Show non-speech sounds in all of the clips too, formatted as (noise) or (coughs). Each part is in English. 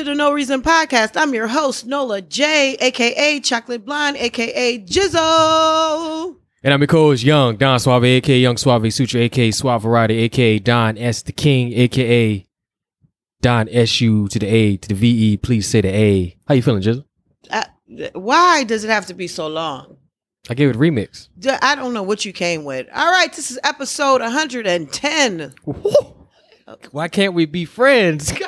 To the No Reason Podcast. I'm your host, Nola J, aka Chocolate Blonde, aka Jizzle. And I'm your co-host Young, Don Suave, aka Young Suave Sutra, aka Suave Variety, aka Don S the King, aka Don SU to the A to the VE. Please say the A. How you feeling, Jizzle? Uh, why does it have to be so long? I gave it a remix. I don't know what you came with. All right, this is episode 110. Why can't we be friends? (laughs)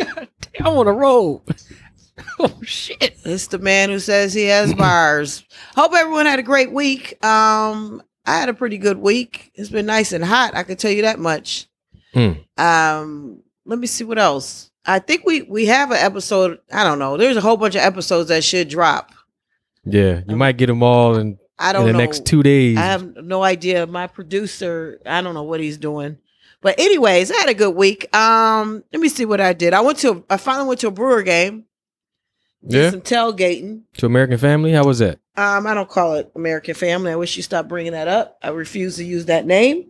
God, God damn, I'm on a roll. (laughs) oh shit. It's the man who says he has bars. Hope everyone had a great week. Um, I had a pretty good week. It's been nice and hot. I can tell you that much. Hmm. Um, let me see what else. I think we we have an episode. I don't know. There's a whole bunch of episodes that should drop. Yeah, you might get them all in, I don't the know. next two days. I have no idea. My producer, I don't know what he's doing. But anyways, I had a good week. Um, let me see what I did. I went to I finally went to a Brewer game. Did yeah, some tailgating. to American Family. How was that? Um, I don't call it American Family. I wish you stopped bringing that up. I refuse to use that name.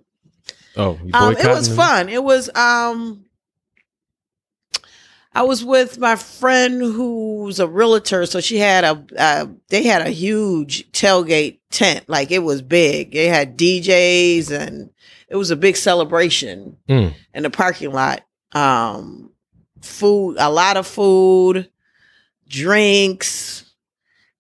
Oh, you Um, it was fun. It was um I was with my friend who's a realtor, so she had a uh, they had a huge tailgate tent, like it was big. They had DJs and it was a big celebration Mm. in the parking lot. Um, food, a lot of food, drinks.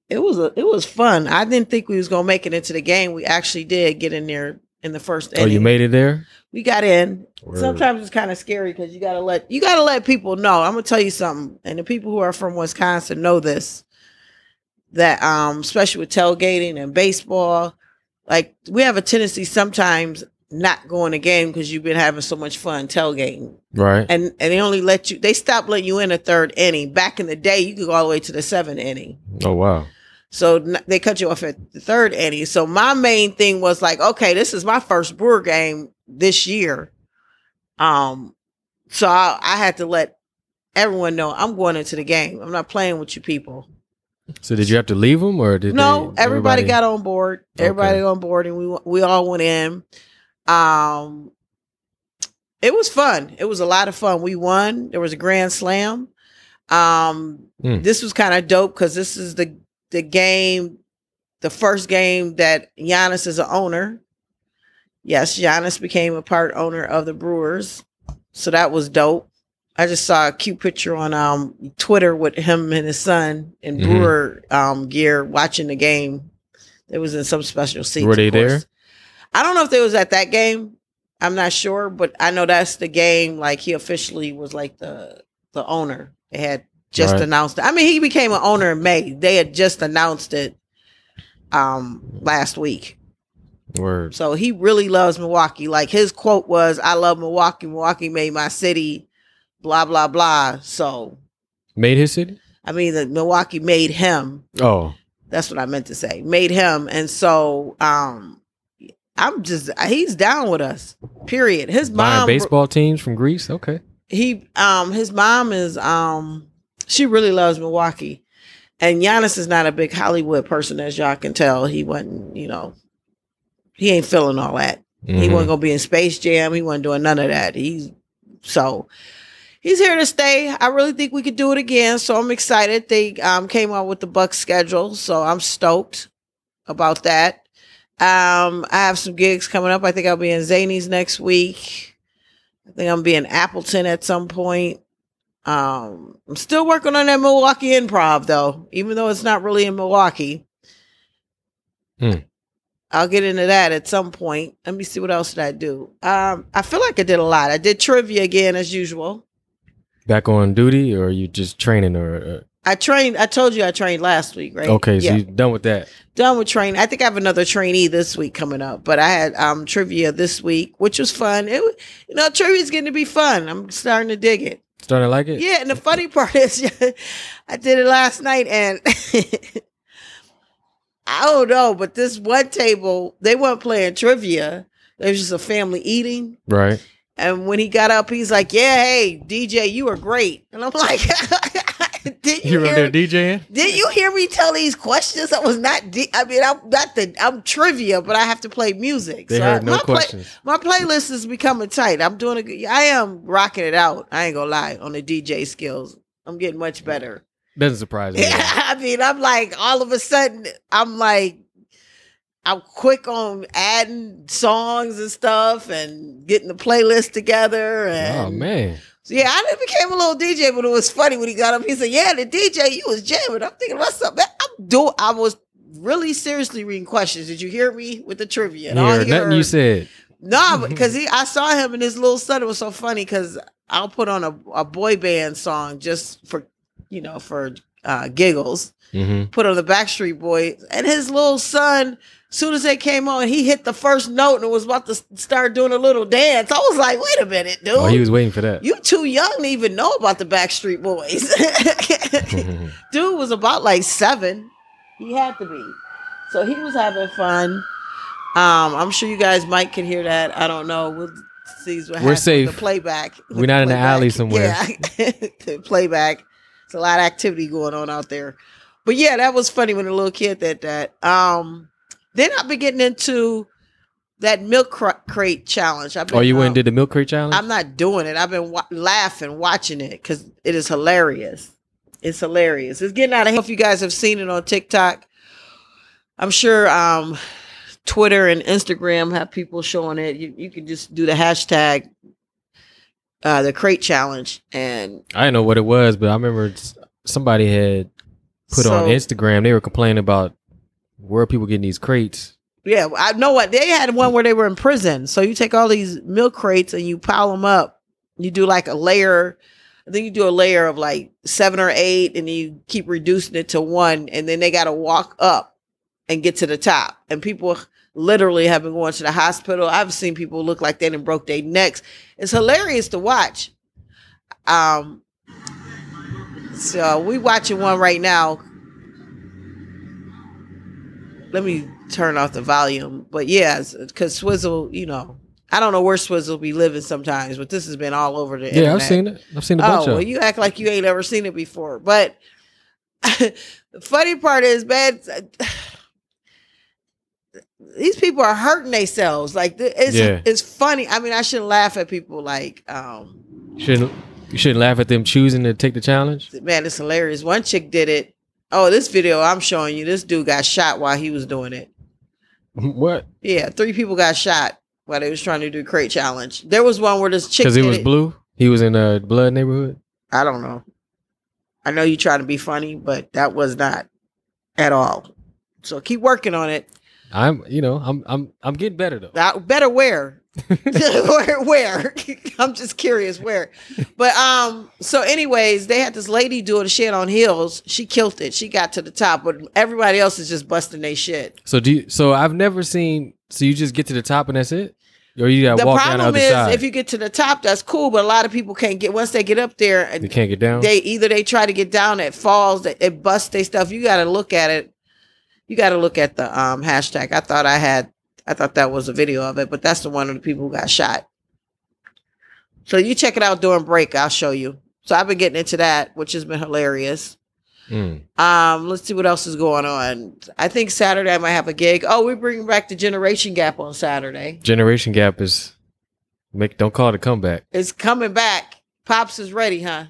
It was a, it was fun. I didn't think we was gonna make it into the game. We actually did get in there in the first. Oh, you made it there. We got in. Word. Sometimes it's kind of scary because you gotta let you gotta let people know. I'm gonna tell you something, and the people who are from Wisconsin know this. That um, especially with tailgating and baseball, like we have a tendency sometimes not going to game because you've been having so much fun tailgating, right. and and they only let you. They stopped letting you in a third inning. Back in the day, you could go all the way to the seventh inning. oh wow. So they cut you off at the third inning. So my main thing was like, okay, this is my first Brewer game this year. Um, so I, I had to let everyone know I'm going into the game. I'm not playing with you people. So did you have to leave them or did no, they, everybody, got on board. Everybody Okay. on board, and we we all went in. Um, it was fun. It was a lot of fun. We won. There was a grand slam. Um, Mm. this was kind of dope because this is the the game, the first game that Giannis is an owner. Yes, Giannis became a part owner of the Brewers, so that was dope. I just saw a cute picture on um Twitter with him and his son in Mhm. Brewer um gear watching the game. It was in some special seats. Were they there? I don't know if they was at that game. I'm not sure, but I know that's the game. Like he officially was like the the owner. They had just Right. announced it. I mean, he became an owner in May. They had just announced it um last week. Word. So he really loves Milwaukee. Like his quote was, "I love Milwaukee. Milwaukee made my city." Blah blah blah. So Made his city? I mean, the Milwaukee made him. Oh, That's what I meant to say. Made him, and so um, I'm just he's down with us. Period. His buying mom, baseball teams from Greece. Okay. he um, his mom is um, she really loves Milwaukee, and Giannis is not a big Hollywood person, as y'all can tell. He wasn't, you know, he ain't feeling all that. He Mhm. wasn't gonna be in Space Jam. He wasn't doing none of that. He's so he's here to stay. I really think we could do it again. So I'm excited. They um, came out with the Buck schedule, so I'm stoked about that. Um, I have some gigs coming up. I think I'll be in Zany's next week. I think I'm be in Appleton at some point. Um, I'm still working on that Milwaukee improv though, even though it's not really in Milwaukee. Hmm. I'll get into that at some point. Let me see what else did I do. Um, I feel like I did a lot. I did trivia again as usual. Back on duty, or you just training, or uh, I trained. I told you I trained last week, right? Okay, so yeah. you done with that. done with training. I think I have another trainee this week coming up, but I had um trivia this week, which was fun. It, you know, trivia's getting to be fun. I'm starting to dig it. Starting to like it? Yeah, and the funny part is, (laughs) I did it last night, and (laughs) I don't know, but this one table they weren't playing trivia. It was just a family eating. Right. And when he got up, he's like, "Yeah, hey DJ, you were great." And I'm like, (laughs) "Did You you, were hear? there DJing? Did you hear me tell these questions? I was not. De- I mean, I'm not the. I'm trivia, but I have to play music. They So heard I- no my play- questions. my playlist is becoming tight. I'm doing a good. I am rocking it out. I ain't gonna lie on the DJ skills. I'm getting much better. Doesn't surprise me. Yeah, (laughs) I mean, I'm like all of a sudden, I'm like, I'm quick on adding songs and stuff and getting the playlist together. Oh, and oh man. Yeah, I became a little DJ, but it was funny when he got up. He said, "Yeah, the DJ, you was jamming." I'm thinking, what's up? Man? I'm doing. I was really seriously reading questions. Did you hear me with the trivia? And he nothing you said. no, (laughs) because he, I saw him and his little son. It was so funny because I'll put on a, a boy band song just for, you know, for uh, giggles. hmm Put on the Backstreet Boys, and his little son. Soon as they came on, he hit the first note and was about to start doing a little dance. I was like, "Wait a minute, dude! Oh, he was waiting for that. you too young to even know about the Backstreet Boys." (laughs) (laughs) dude was about like seven. He had to be. So he was having fun. Um, I'm sure you guys might can hear that. I don't know. We'll see what We're safe. The playback. We're not in the alley somewhere. Yeah, (laughs) the playback. It's a lot of activity going on out there. But yeah, that was funny when a little kid did that. Um, then I've been getting into that milk cr- crate challenge. I've been, oh, you went um, and did the milk crate challenge? I'm not doing it. I've been wa- laughing watching it because it is hilarious. It's hilarious. It's getting out of hand. If you guys have seen it on TikTok, I'm sure um, Twitter and Instagram have people showing it. You, you can just do the hashtag uh, the crate challenge and I didn't know what it was, but I remember somebody had put on Instagram. They were complaining about where people getting these crates. Yeah, I know what they had one where they were in prison. So you take all these milk crates and you pile them up. You do like a layer. I think you do a layer of like seven or eight, and then you keep reducing it to one, and then they got to walk up and get to the top. And people literally have been going to the hospital. I've seen people look like they done broke their necks. It's hilarious to watch. Um, so we watching one right now let me turn off the volume. But yeah, because Swizzle, you know, I don't know where Swizzle be living sometimes, but this has been all over the Yeah, internet. I've seen it. I've seen a Oh, bunch well, you act like you ain't ever seen it before. But (laughs) the funny part is, man, these people are hurting themselves. Like it's Yeah. it's funny. I mean, I shouldn't laugh at people like, um, shouldn't you shouldn't laugh at them choosing to take the challenge. man, it's hilarious. One chick did it. Oh, this video I'm showing you, this dude got shot while he was doing it. (laughs) what? Yeah, three people got shot while they was trying to do crate challenge. There was one where this chick Because he was it. blue. He was in a blood neighborhood. I don't know. I know you trying to be funny, but that was not at all. So keep working on it. I'm, you know, I'm, I'm, I'm getting better though. Better where? (laughs) (laughs) where? Where? (laughs) I'm just curious where. But um, so anyways, they had this lady doing shit on heels. She killed it. She got to the top, but everybody else is just busting their shit. So do you, so I've never seen. So you just get to the top and that's it, or you got to the walk down the problem other is side. if you get to the top, that's cool, but a lot of people can't get once they get up there you can't get down. they either they try to get down it falls it, it busts their stuff you got to look at it you got to look at the um hashtag. I thought i had i thought that was a video of it but that's the one of the people who got shot. So you check it out during break i'll show you. So i've been getting into that which has been hilarious. Mm. um let's see what else is going on. I think saturday i might have a gig. Oh we're bringing back the generation gap on saturday. Generation gap is make. Don't call it a comeback. it's coming back. Pops is ready huh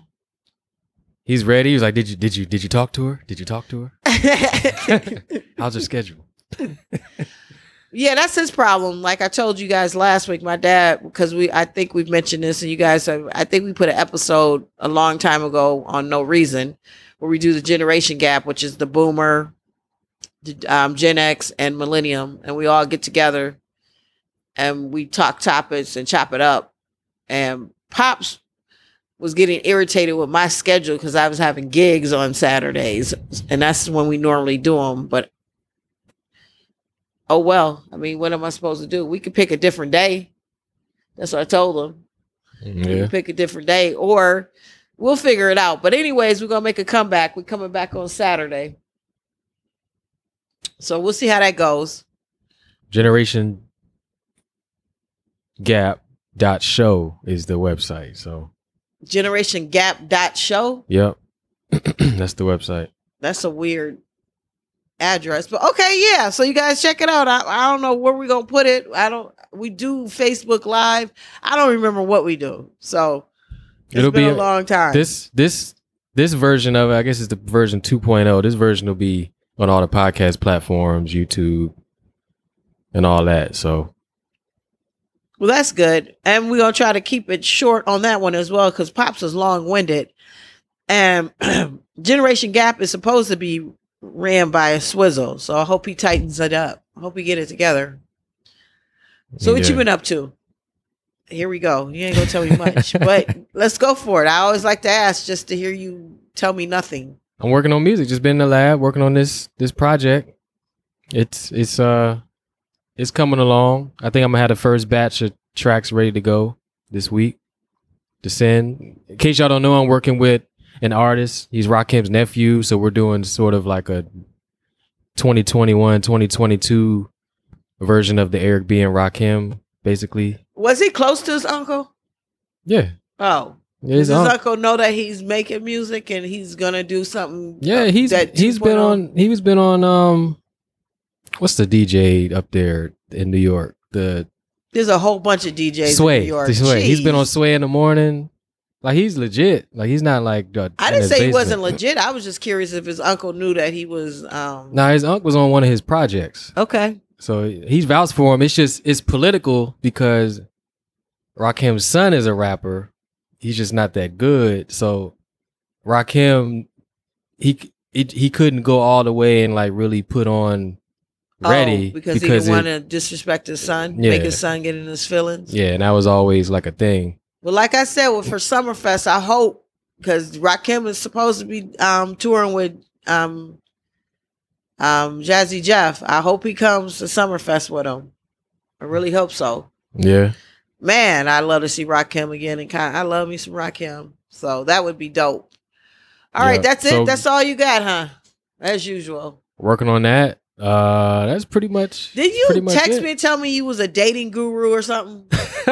He's ready. He was like, "Did you, did you, did you talk to her? Did you talk to her? (laughs) How's her schedule?" (laughs) Yeah, that's his problem. Like I told you guys last week, my dad, because we, I think we've mentioned this, and you guys, have, I think we put an episode a long time ago on No Reason, where we do the generation gap, which is the Boomer, um, Gen X, and Millennium, and we all get together and we talk topics and chop it up. And pops was getting irritated with my schedule because I was having gigs on Saturdays, and that's when we normally do them. But oh well, I mean, what am I supposed to do? We could pick a different day. That's what I told them. Mm-hmm. We Yeah. pick a different day, or we'll figure it out. But anyways, we're gonna make a comeback. We're coming back on Saturday, so we'll see how that goes. Generation Gap dot show is the website. So Generation Gap dot show. yep. (clears throat) That's the website. That's a weird address, but okay, yeah. So you guys check it out. I, I don't know where we're gonna put it. I don't. We do Facebook Live. I don't remember what we do. So It'll be a a- long time. This this this version of it, I guess it's the version 2.0. This version will be on all the podcast platforms, YouTube, and all that. So Well, that's good. And we're going to try to keep it short on that one as well because Pops is long winded. And (clears throat) Generation Gap is supposed to be ran by a Swizzle. So I hope he tightens it up. I hope he get it together. So what you been up to? Here we go. You ain't going to tell me much, (laughs) but let's go for it. I always like to ask just to hear you tell me nothing. I'm working on music. Just been in the lab working on this this project. It's it's uh it's coming along. I think I'm gonna have the first batch of tracks ready to go this week to send. In case y'all don't know, I'm working with an artist. He's Rakim's nephew, so we're doing sort of like a 2021 2022 version of the Eric B and Rakim, basically. Was he close to his uncle? Yeah. Oh. Yeah, Does his his unc- uncle know that he's making music and he's gonna do something? Yeah, he's that he's been 2.0? on he's been on um what's the DJ up there in New York? The There's a whole bunch of DJs Sway. in New York. Sway. He's been on Sway in the morning. Like he's legit. Like he's not like uh, I didn't say he wasn't legit. I was just curious if his uncle knew that he was. um Nah, his uncle was on one of his projects. Okay. So he's vouched for him. It's just it's political because Rakim's son is a rapper. He's just not that good. So Rakim he he, he couldn't go all the way and like really put on ready Oh, because, he didn't want to disrespect his son, Yeah. make his son get in his feelings. Yeah, and that was always like a thing. Well, like I said, well, for Summerfest, I hope because Rakim is supposed to be um, touring with um, um, Jazzy Jeff. I hope he comes to Summerfest with him. I really hope so. Yeah. Man, I love to see Rakim again, and kind I love me some Rakim. So that would be dope. All right, Yeah, that's so- it. That's all you got, huh? As usual. Working on that. Uh that's pretty much Did you much text it. me and tell me you was a dating guru or something? (laughs)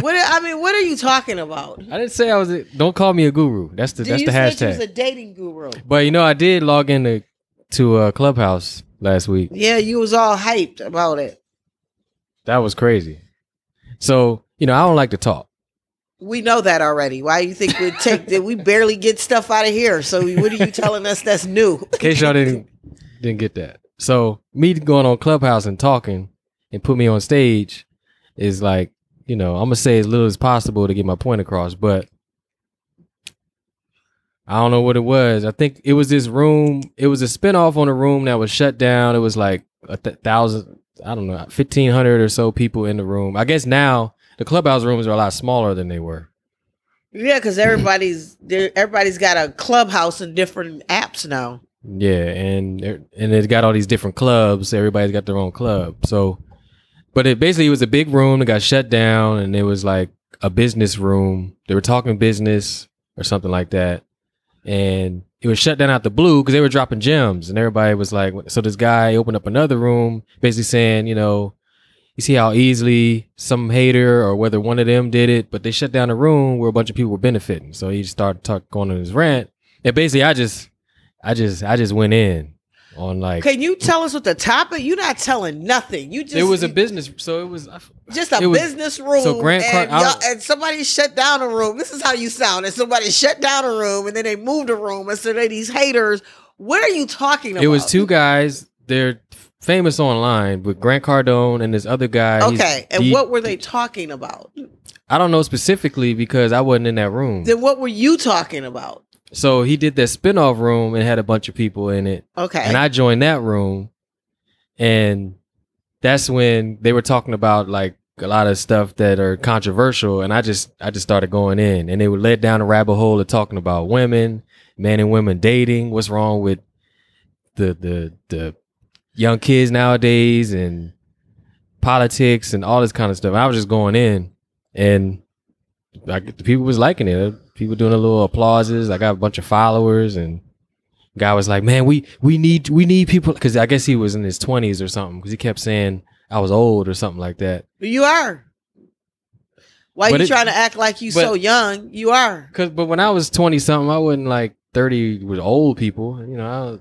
what I mean, what are you talking about? I didn't say I was a, don't call me a guru. That's the Did that's you the say you was a dating guru? but you know I did log into to uh Clubhouse last week. Yeah, you was all hyped about it. That was crazy. So, you know, I don't like to talk. We know that already. Why you think we take that? We barely get stuff out of here. So what are you telling us that's new? In case y'all didn't (laughs) didn't get that. So me going on Clubhouse and talking and put me on stage is like, you know, I'm gonna say as little as possible to get my point across, but I don't know what it was. I think it was this room. It was a spinoff on a room that was shut down. It was like a th- thousand, I don't know, fifteen hundred or so people in the room. I guess now the clubhouse rooms are a lot smaller than they were. Yeah, because everybody's there. Everybody's got a clubhouse in different apps now. Yeah, and and it's got all these different clubs. Everybody's got their own club. So, but it basically was a big room that got shut down, and it was like a business room. They were talking business or something like that, and it was shut down out the blue because they were dropping gems, and everybody was like, so this guy opened up another room, basically saying, you know. You see how easily some hater or whether one of them did it, but they shut down a room where a bunch of people were benefiting. So he just started talk, going on his rant, and basically, I just I just I just went in on like Can you tell us what the topic? You're not telling nothing. You just it was a business, so it was I f- just a it was- business room. so Grant Car- and, I y'all- and somebody shut down a room. This is how you sound. And somebody shut down a room, and then they moved a room, and so they these haters. What are you talking about? it was two guys. They're famous online with Grant Cardone and this other guy. he's Okay, and D- what were they talking about? I don't know specifically because I wasn't in that room. Then what were you talking about? So he did that spinoff room and had a bunch of people in it, Okay, and I joined that room, and that's when they were talking about like a lot of stuff that are controversial, and I just I just started going in, and they were led down a rabbit hole of talking about women, men and women dating. What's wrong with the the the young kids nowadays and politics and all this kind of stuff. I was just going in, and like the people was liking it. People doing a little applauses. I got a bunch of followers, and guy was like, "Man, we we need we need people." Because I guess he was in his twenties or something. Because he kept saying I was old or something like that. You are. Why But you it- trying to act like you but- so young? You are. Cause, but when I was twenty something, I wasn't like thirty with old people. You know,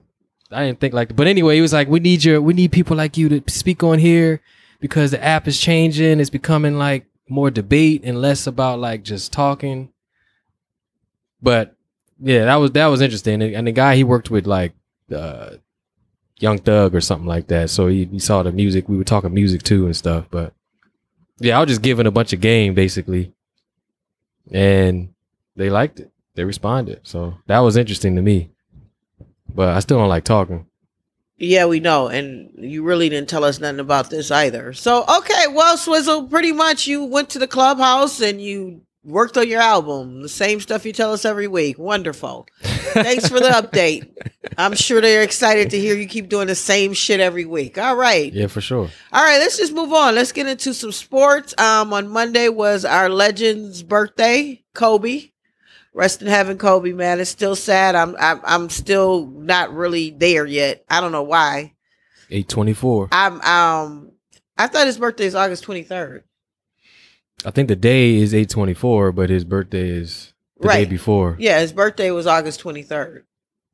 I, I didn't think like. But anyway, he was like, "We need your, we need people like you to speak on here because the app is changing. It's becoming like more debate and less about like just talking." But yeah, that was that was interesting. And, the guy he worked with like uh, Young Thug or something like that. So he, he saw the music. We were talking music too and stuff. But yeah, I was just giving a bunch of game basically, and they liked it. They responded. So that was interesting to me. But I still don't like talking. Yeah, we know, and you really didn't tell us nothing about this either. So, okay, well, Swizzle, pretty much you went to the clubhouse and you worked on your album. The same stuff you tell us every week. Wonderful. Thanks for the update. I'm sure they're excited to hear you keep doing the same shit every week. All right. Yeah, for sure. All right, let's just move on. Let's get into some sports. Um, on Monday was our legend's birthday, Kobe. Rest in heaven, Kobe. Man, it's still sad. I'm, I'm, I'm still not really there yet. I don't know why. Eight twenty four. I'm, um, I thought his birthday is August 23rd. I think the day is eight twenty four, but his birthday is the day Right. before. Yeah, his birthday was August 23rd.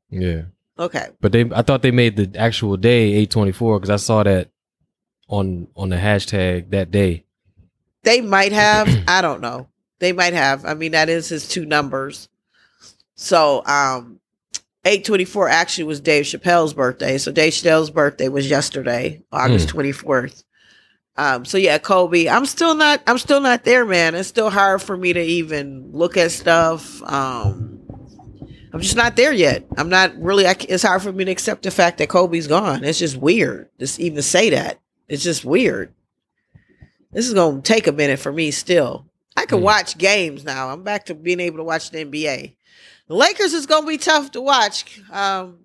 Yeah. Okay. But they I thought they made the actual day eight twenty four because I saw that on on the hashtag that day. They might have. (clears throat) I don't know. They might have. I mean, that is his two numbers. So, um, 824 actually was Dave Chappelle's birthday. So Dave Chappelle's birthday was yesterday, August 24th. Um, so yeah, Kobe, I'm still not, I'm still not there, man. It's still hard for me to even look at stuff. Um, I'm just not there yet. I'm not really, I, it's hard for me to accept the fact that Kobe's gone. It's just weird. Just even to say that. It's just weird. This is going to take a minute for me still. I can Hmm. watch games now. I'm back to being able to watch the NBA. The Lakers is going to be tough to watch. Um,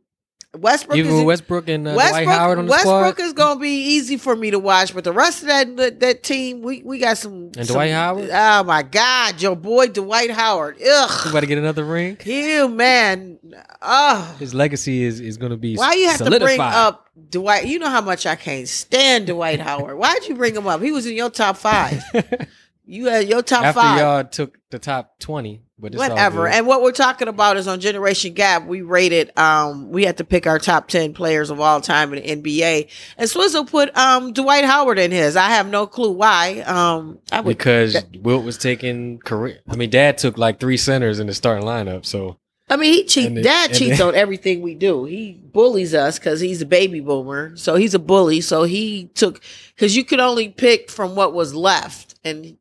Westbrook Even is Westbrook and uh, Westbrook, Dwight Howard on the Westbrook squad. is going to be easy for me to watch, but the rest of that that, that team, we, we got some. And some- Dwight Howard? Oh my God, your boy Dwight Howard. You Ugh, about to get another ring. you man. Oh, His legacy is is going to be why you have to bring up Dwight? You know how much I can't stand Dwight Howard. Why'd you bring him up? He was in your top five. (laughs) You had your top after five. y'all took the top twenty, but it's whatever. And what we're talking about is on Generation Gap. We rated. Um, we had to pick our top ten players of all time in the NBA, and Swizzle put um Dwight Howard in his. I have no clue why. Um, I would. because Wilt was taking career. I mean, Dad took like three centers in the starting lineup, so I mean, he cheats. Dad cheats it- on everything we do. He bullies us because he's a baby boomer. So he's a bully. So he took because you could only pick from what was left, and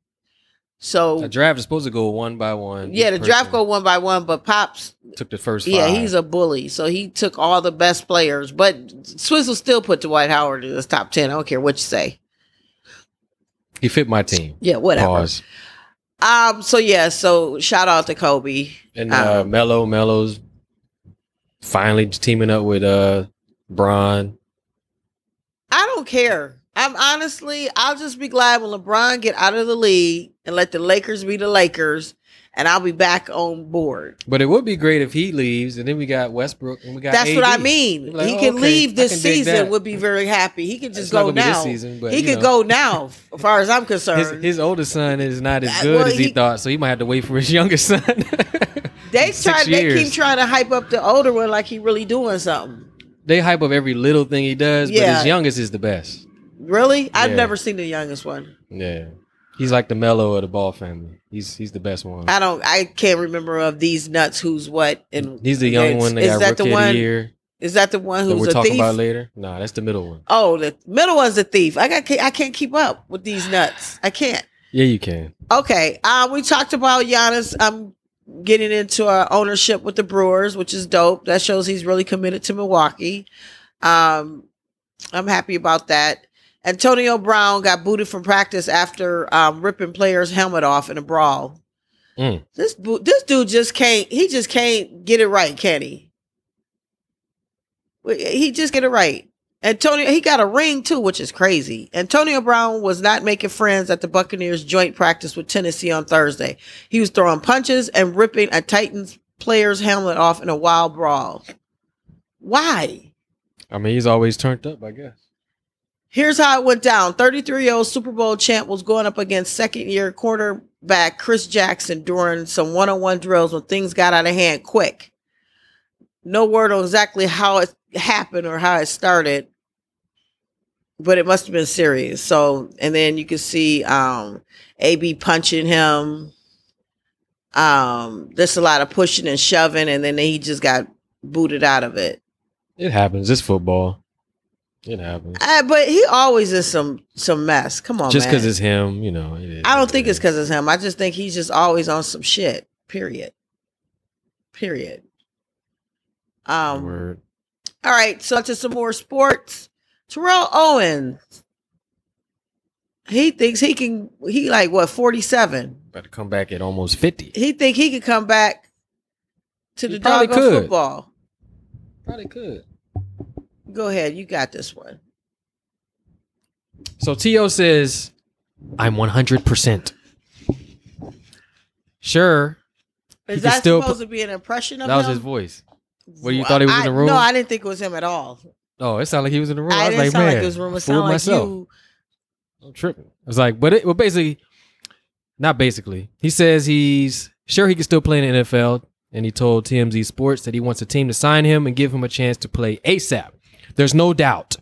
so the draft is supposed to go one by one. yeah, the draft go one by one. But pops took the first. Yeah, five. he's a bully. So he took all the best players, but Swizzle still put Dwight Howard in his top ten. I don't care what you say. he fit my team. Yeah, whatever. Pause. Um. So yeah. So shout out to Kobe. And uh, Um, Melo, Melo's finally teaming up with uh Bron. I don't care. I'm honestly, I'll just be glad when LeBron get out of the league and let the Lakers be the Lakers, and I'll be back on board. But it would be great if he leaves, and then we got Westbrook, and we got. That's what I mean. Like, he oh, can okay, leave this can season. Would be very happy. He can just go now. this season, but he could know. go now, as far as I'm concerned. his oldest son is not as Uh, good well, as he, he- thought, so he might have to wait for his (laughs) youngest son. (laughs) They try. They keep trying to hype up the older one like he really doing something. they hype up every little thing he does, but his youngest is the best. Really, I've Yeah. never seen the youngest one. Yeah, he's like the Melo of the ball family. He's he's the best one. I don't. I can't remember of these nuts who's what. And He's the young it's- one that is got that rookie the of one? the year Is that the one that who's we're a talking thief? about later. Nah, that's the middle one. Oh, the middle one's a thief. I got. I can't keep up with these nuts. I can't. Yeah, you can. Okay. Um, we talked about Giannis. Um, getting into uh, ownership with the Brewers, which is dope. That shows he's really committed to Milwaukee. Um, I'm happy about that. Antonio Brown got booted from practice after um, ripping players' helmet off in a brawl. Mm. This this dude just can't. He just can't get it right, can he? He just get it right. Antonio, he got a ring too, which is crazy. Antonio Brown was not making friends at the Buccaneers joint practice with Tennessee on Thursday. He was throwing punches and ripping a Titans player's helmet off in a wild brawl. Why? I mean, he's always turned up, I guess. Here's how it went down 33 year old Super Bowl champ was going up against second year quarterback Chris Jackson during some one on one drills when things got out of hand quick. No word on exactly how it happened or how it started, but it must have been serious. So, and then you can see um, AB punching him. Um, there's a lot of pushing and shoving, and then he just got booted out of it. It happens. It's football. It happens. Uh, but he always is some some mess. Come on, Just because it's him, you know. it I don't think it's because it's him. I just think he's just always on some shit. Period. Period. Um. Word. All right. So to some more sports. Terrell Owens. He thinks he can. He like what forty seven. About to come back at almost 50. He think he could come back to He the doggone football. Probably could. Go ahead. You got this one. So T.O. says, I'm 100%. Sure. Is that still supposed pl- to be an impression of That was him? his voice. What, you thought he was in the room? No, I didn't think it was him at all. Oh, it sounded like he was in the room. I, I was didn't like, sound man, like it was rumor. It sounded like myself. you. I'm tripping. I was like, but it, well, basically, not basically. He says he's sure he can still play in the NFL, and he told TMZ Sports that he wants a team to sign him and give him a chance to play ASAP. There's no doubt,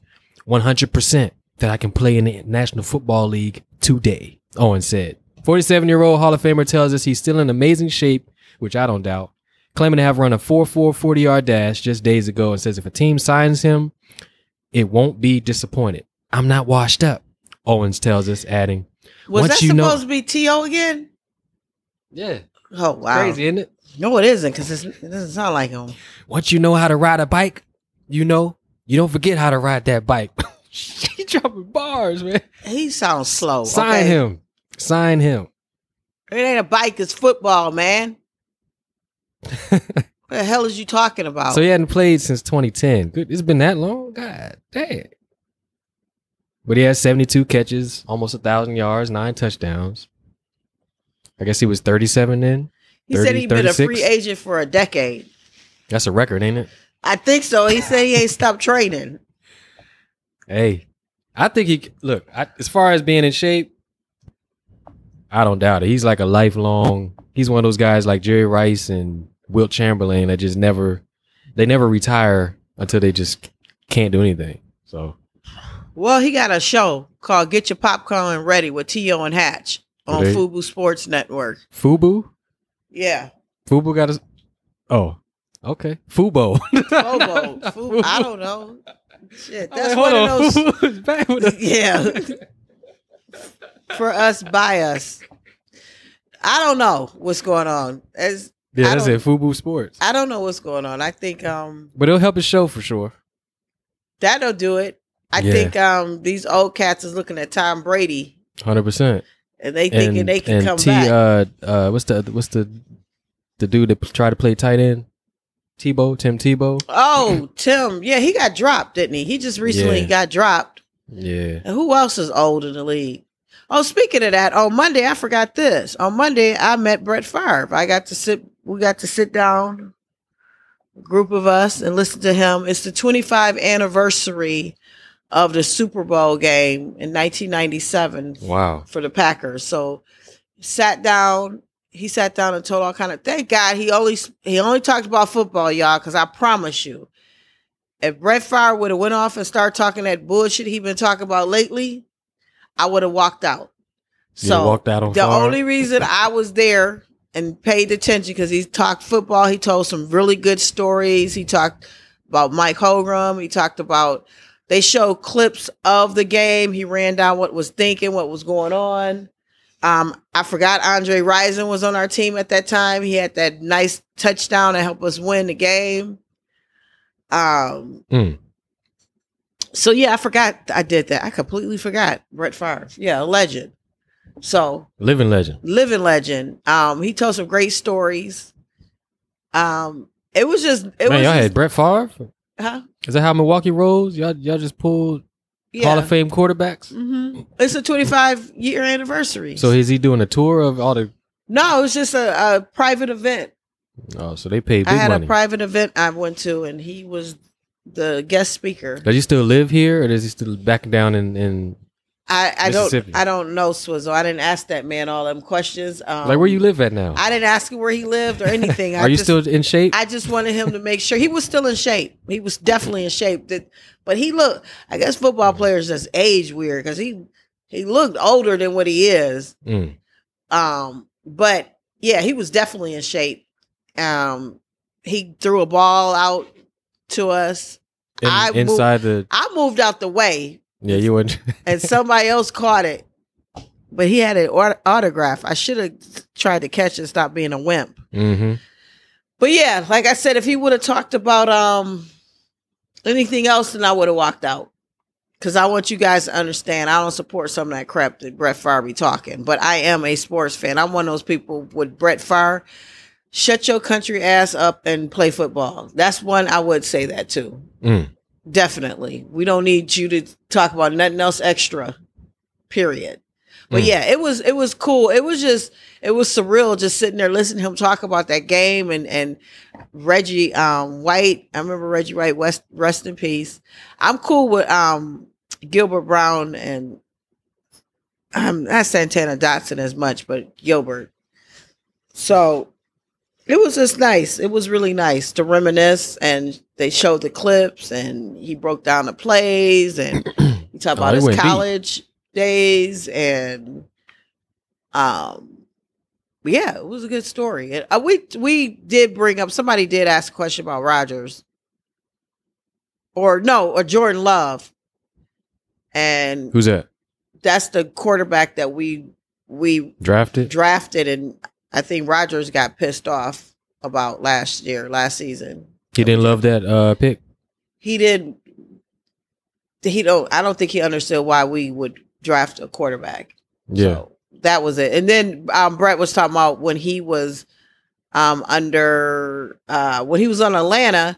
100%, that I can play in the National Football League today. Owen said. 47 year old Hall of Famer tells us he's still in amazing shape, which I don't doubt. Claiming to have run a 4 4 40 yard dash just days ago and says if a team signs him, it won't be disappointed. I'm not washed up. Owens tells us, adding, Was that you supposed know- to be T.O. again? Yeah, Oh, wow. crazy, isn't it? No, it isn't because it doesn't sound like him. Once you know how to ride a bike, you know, you don't forget how to ride that bike. (laughs) he dropping bars, man. He sounds slow. Sign okay? him. Sign him. It ain't a bike, it's football, man. (laughs) what the hell is you talking about? So he hadn't played since 2010. Good. It's been that long? God damn. But he has 72 catches, almost a thousand yards, nine touchdowns. I guess he was 37 then. he said 30, he'd been a free agent for a decade. That's a record, ain't it? I think so. He said he ain't stopped training. Hey, I think he look I, as far as being in shape. I don't doubt it. He's like a lifelong. He's one of those guys like Jerry Rice and Wilt Chamberlain that just never, they never retire until they just can't do anything. So Well, he got a show called Get Your Popcorn Ready with T.O. and Hatch on Okay. Fubu Sports Network. Fubu, Yeah. Fubu got a. Oh, okay. Fubo. Fobo. (laughs) Fubu. I don't know. Shit, that's one of those on. Back with us. (laughs) Yeah. for us by us. I don't know what's going on. As Yeah, I that's it. Fubu Sports. I don't know what's going on. I think um But it'll help the show for sure. that'll do it. I Yeah. think um these old cats is looking at Tom Brady Hundred percent. and they thinking they can come T, back. Uh, uh, what's the what's the the dude that tried to play tight end? Tebow, Tim Tebow. oh, Tim. Yeah, he got dropped, didn't he? He just recently Yeah. got dropped. Yeah. And who else is old in the league? Oh, speaking of that, on Monday I forgot this. On Monday I met Brett Favre. I got to sit. We got to sit down, a group of us, and listen to him. It's the 25 anniversary of the Super Bowl game in 1997 Wow. for the Packers. So sat down. He sat down and told all kind of. Thank God he only he only talked about football, y'all. Because I promise you, if Brett Favre would have went off and started talking that bullshit he been talking about lately, I would have walked out. You So walked out on the Favre? only reason I was there and paid attention because he talked football. He told some really good stories. He talked about Mike Holmgren. He talked about they showed clips of the game. He ran down what was thinking, what was going on. Um, I forgot Andre Rison was on our team at that time. He had that nice touchdown to help us win the game. Um, Mm. So yeah, I forgot I did that. I completely forgot Brett Favre. Yeah, a legend. So Living legend. living legend. Um, he told some great stories. Um, it was just it Man, was y'all just, had Brett Favre. huh? Is that how Milwaukee rolls? Y'all y'all just pulled Yeah. Hall of Fame quarterbacks. hmm It's a 25 year anniversary. So is he doing a tour of all the? no, it was just a, a private event. Oh, so they paid I had money. a private event I went to, and he was the guest speaker. Does he still live here, or does he still back down in? in I, I don't I don't know Swizzle. I didn't ask that man all them questions. Um, like where you live at now? I didn't ask him where he lived or anything. (laughs) I Are you just, still in shape? I just wanted him to make sure he was still in shape. He was definitely in shape. That, but he looked. I guess football players just age weird because he he looked older than what he is. Mm. Um, but yeah, he was definitely in shape. Um, he threw a ball out to us. In- I moved- inside the I moved out the way, yeah, you wouldn't. and somebody else caught it. But he had an autograph. I should have tried to catch it and stop being a wimp. hmm But yeah, like I said, if he would have talked about um anything else, then I would have walked out. Cause I want you guys to understand, I don't support some of that crap that Brett Favre be talking. But I am a sports fan. I'm one of those people with Brett Favre. Shut your country ass up and play football. That's one I would say that too. Mm. Definitely. We don't need you to talk about nothing else extra. Period. But Mm. yeah, it was it was cool. It was just it was surreal just sitting there listening to him talk about that game and and Reggie um White. I remember Reggie White West rest in peace. I'm cool with um Gilbert Brown and um not Santana Dotson as much, but Gilbert. So it was just nice. It was really nice to reminisce and they showed the clips and he broke down the plays and he talked Oh, about they his college. deep. Days and um yeah, it was a good story. And, uh, we we did bring up somebody did ask a question about Rodgers. Or no, or Jordan Love. And Who's that? that's the quarterback that we we Drafted? drafted and I think Rodgers got pissed off about last year, last season. He didn't love that uh pick. He didn't he don't I don't think he understood why we would draft a quarterback. Yeah. So that was it. And then um Brett was talking about when he was um under uh when he was on Atlanta,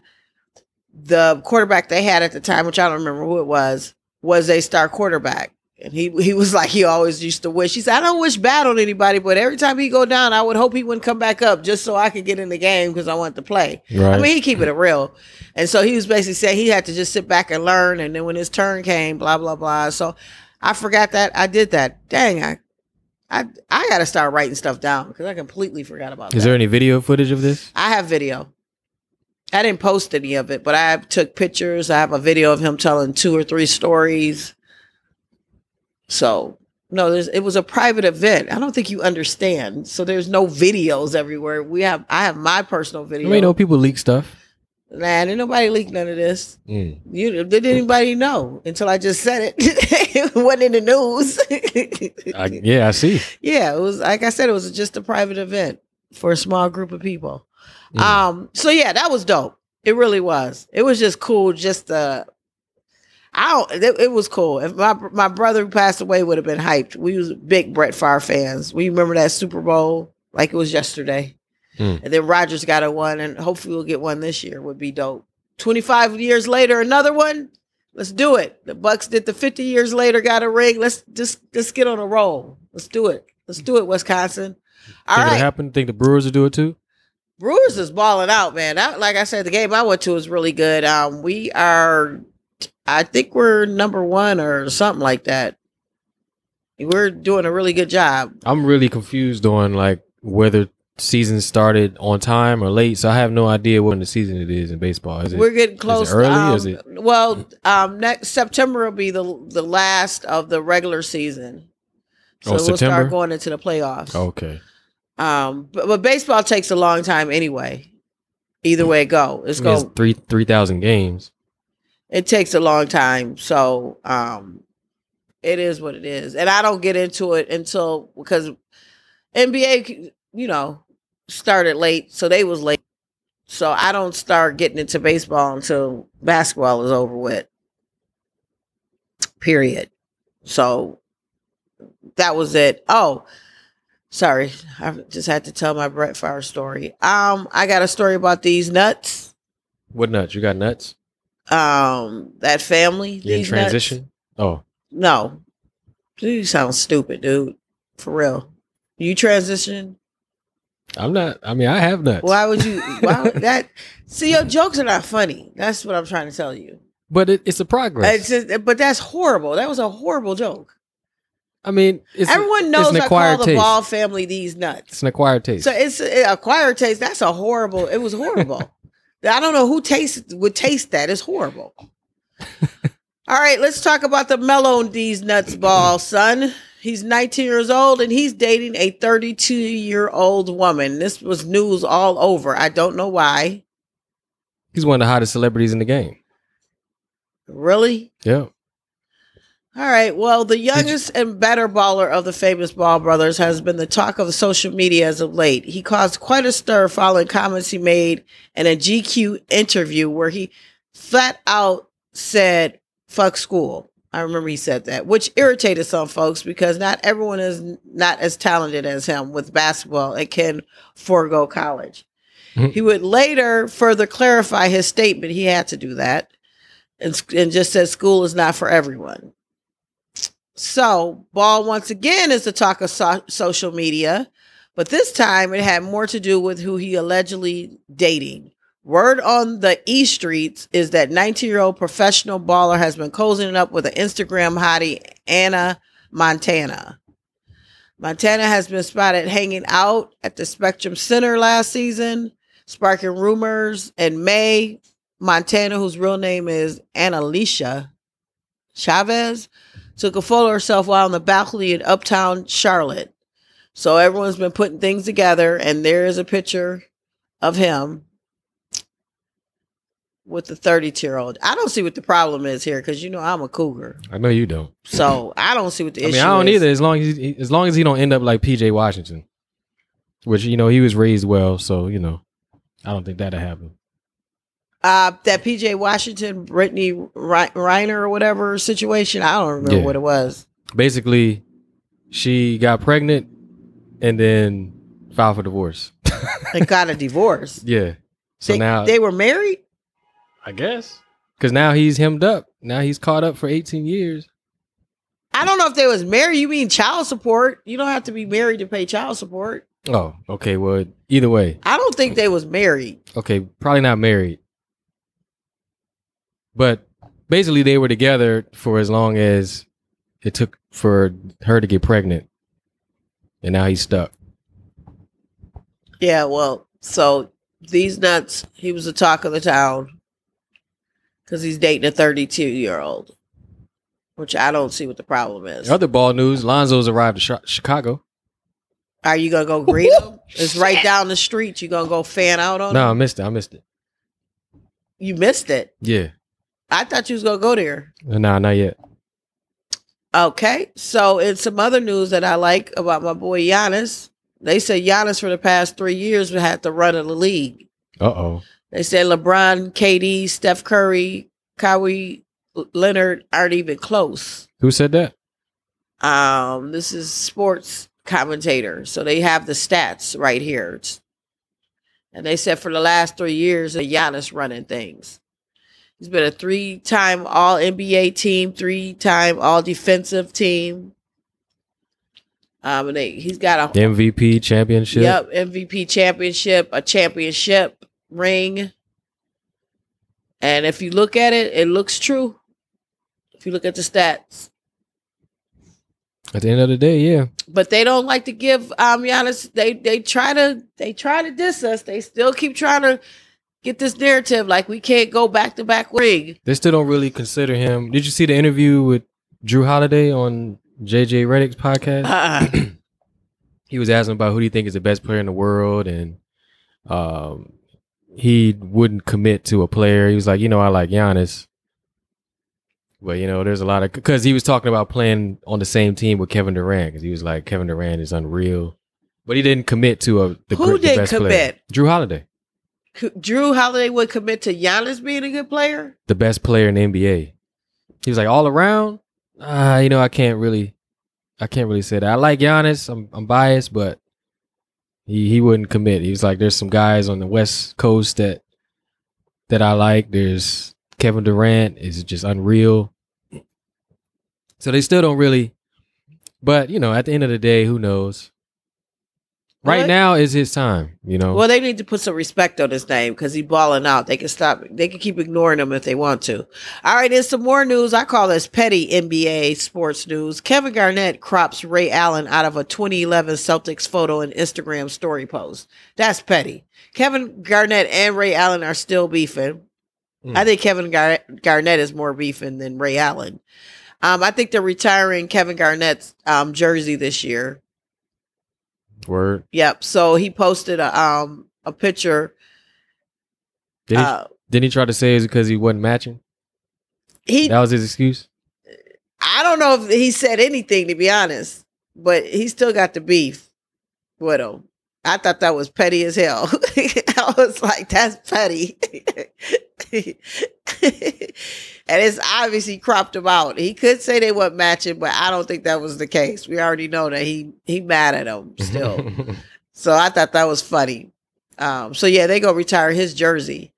the quarterback they had at the time, which I don't remember who it was, was a star quarterback. And he he was (laughs) like he always used to wish. He said, I don't wish bad on anybody, but every time he go down, I would hope he wouldn't come back up just so I could get in the game because I want to play. right. I mean, he keep it real. And so he was basically saying he had to just sit back and learn. And then when his turn came, blah, blah, blah. So I forgot that. I did that. Dang, I I I gotta start writing stuff down because I completely forgot about Is that. there any video footage of this? I have video. I didn't post any of it, but I took pictures. I have a video of him telling two or three stories. So no, there's it was a private event. I don't think you understand. So there's no videos everywhere. We have I have my personal video. mean, no people leak stuff. Nah, didn't nobody leak none of this. Mm. You did anybody know until I just said it? (laughs) it wasn't in the news. I, yeah, I see. yeah, it was like I said, it was just a private event for a small group of people. Mm. Um, so yeah, that was dope. It really was. It was just cool. Just uh, I don't. It, it was cool. If my my brother who passed away would have been hyped. We was big Brett Favre fans. We remember that Super Bowl like it was yesterday. Mm. And then Rodgers got a one, and hopefully we'll get one this year. Would be dope. Twenty five years later, another one. Let's do it. The Bucks did the fifty years later, got a ring. Let's just let's get on a roll. Let's do it. Let's do it, Wisconsin. All Think right. it'll happen? Think the Brewers will do it too? Brewers is balling out, man. That, like I said, the game I went to was really good. Um, we are, I think we're number one or something like that. We're doing a really good job. I'm really confused on like whether season started on time or late. So I have no idea when the season it is in baseball. Is it? We're getting close. early? Um, Is it- Well, um, next September will be the the last of the regular season. So Oh, we'll September? start going into the playoffs. okay. Um, but, but baseball takes a long time anyway. Either way it go, it's I mean, going. three three thousand games. it takes a long time so um it is what it is and i don't get into it until because nba you know started late so they was late so i don't start getting into baseball until basketball is over with Period. So that was it. Oh, sorry. I just had to tell my Brett Fire story. Um, I got a story about these nuts. What nuts? You got nuts? Um, that family. You in these nuts. transition? Oh, No. You sound stupid, dude. For real. You transition? I'm not. I mean, I have nuts. Why would you (laughs) why would that see your jokes are not funny. That's what I'm trying to tell you. But it, it's a progress. It's just, but that's horrible. That was a horrible joke. I mean, it's Everyone knows an I call acquired the. Ball family these nuts. It's an acquired taste. So it's a acquired taste. That's a horrible. It was horrible. (laughs) I don't know who taste would taste that. It's horrible. (laughs) All right, let's talk about the mellow these nuts ball, son. He's 19 years old and he's dating a 32 year old woman. This was news all over. I don't know why. He's one of the hottest celebrities in the game. Really? Yeah. All right. Well, the youngest and better baller of the famous Ball brothers has been the talk of social media as of late. He caused quite a stir following comments he made in a GQ interview where he flat out said, fuck school. I remember he said that, which irritated some folks because not everyone is not as talented as him with basketball and can forego college. Mhm. He would later further clarify his statement. He had to do that and, and just said school is not for everyone. So, Ball once again is the talk of so- social media, but this time it had more to do with who he allegedly dating. Word on the E streets is that 19 year old professional baller has been cozying up with an Instagram hottie, Anna Montana. Montana has been spotted hanging out at the Spectrum Center last season, sparking rumors. In May, Montana, whose real name is Annalicia Chavez, took a photo of herself while on the balcony in uptown Charlotte. So everyone's been putting things together, and there is a picture of him with the 32 year old. I don't see what the problem is here because you know I'm a cougar. I know you don't. So I don't see what the I issue mean, I don't is. either. As long as he, as long as he don't end up like PJ Washington, which you know he was raised well, so you know, I don't think that'll happen. Uh, that PJ Washington, Brittany Ri- Renner or whatever situation. I don't remember Yeah. what it was. Basically, she got pregnant and then filed for divorce. (laughs) They got a divorce. Yeah. So they, now they were married. I guess because now he's hemmed up. Now he's caught up for 18 years. I don't know if they was married. You mean child support? You don't have to be married to pay child support. Oh, okay. Well, either way, I don't think they was married. okay, probably not married, but basically they were together for as long as it took for her to get pregnant, and now he's stuck. Yeah, well, so these nuts, he was the talk of the town because he's dating a 32 year old, which I don't see what the problem is. Other ball news: Lonzo's arrived to Chicago. Are you gonna go greet him? It's right down the street. You gonna go fan out on him? No, I missed it. I missed it. You missed it. Yeah, I thought you was gonna go there. nah, not yet. Okay, so in some other news that I like about my boy Giannis, they said Giannis for the past three years would have to run in the league. Uh oh. They said LeBron, KD, Steph Curry, Kawhi Leonard aren't even close. Who said that? Um, this is sports commentator, so they have the stats right here. It's- and they said for the last three years, Giannis running things. He's been a three-time All NBA team, three-time All Defensive team. Um, and they, he's got a MVP championship. Yep, MVP championship, a championship ring. And if you look at it, it looks true. If you look at the stats. At the end of the day, yeah. But they don't like to give um Giannis they they try to they try to diss us. They still keep trying to get this narrative like we can't go back to back ring. They still don't really consider him. Did you see the interview with Jrue Holiday on JJ Redick's podcast? Uh, (clears throat) he was asking about who do you think is the best player in the world, and um, he wouldn't commit to a player. He was like, you know, I like Giannis, but you know, there's a lot of because he was talking about playing on the same team with Kevin Durant because he was like Kevin Durant is unreal, but he didn't commit to a the, Who the didn't best player. commit? Jrue Holiday, Jrue Holiday would commit to Giannis being a good player. the best player in the NBA. He was like all around. Uh, you know, I can't really, I can't really say that. I like Giannis. I'm I'm biased, but he he wouldn't commit. He's like, there's some guys on the West Coast that that I like. There's Kevin Durant is just unreal. So they still don't really. But you know, at the end of the day, who knows? Right Well, now is his time. You know. Well, they need to put some respect on his name because he balling out. They can stop. They can keep ignoring him if they want to. All right, there's some more news. I call this petty NBA sports news. Kevin Garnett crops Ray Allen out of a 2011 Celtics photo and Instagram story post. That's petty. Kevin Garnett and Ray Allen are still beefing. Mm. I think Kevin Gar- Garnett is more beefing than Ray Allen. Um, I think they're retiring Kevin Garnett's um, jersey this year. Word. Yep. So he posted a um a picture. Did he, Uh, didn't he try to say it's because he wasn't matching? he That was his excuse. I don't know if he said anything to be honest, but he still got the beef with him. I thought that was petty as hell. (laughs) I was like, that's petty. (laughs) and it's obviously cropped him out. He could say they weren't matching, but I don't think that was the case. We already know that he he mad at him still. (laughs) So I thought that was funny. Um, so yeah, they go retire his jersey.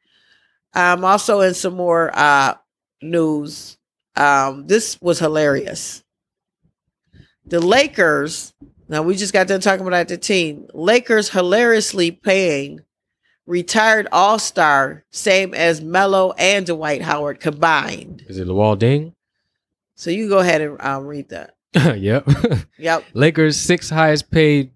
Um, also in some more uh, news, um, this was hilarious. The Lakers. Now we just got done talking about the team. Lakers hilariously paying retired All Star, same as Melo and Dwight Howard combined. Is it Luol Deng? So you go ahead and um, read that. (laughs) yep. (laughs) Yep. Lakers' sixth highest paid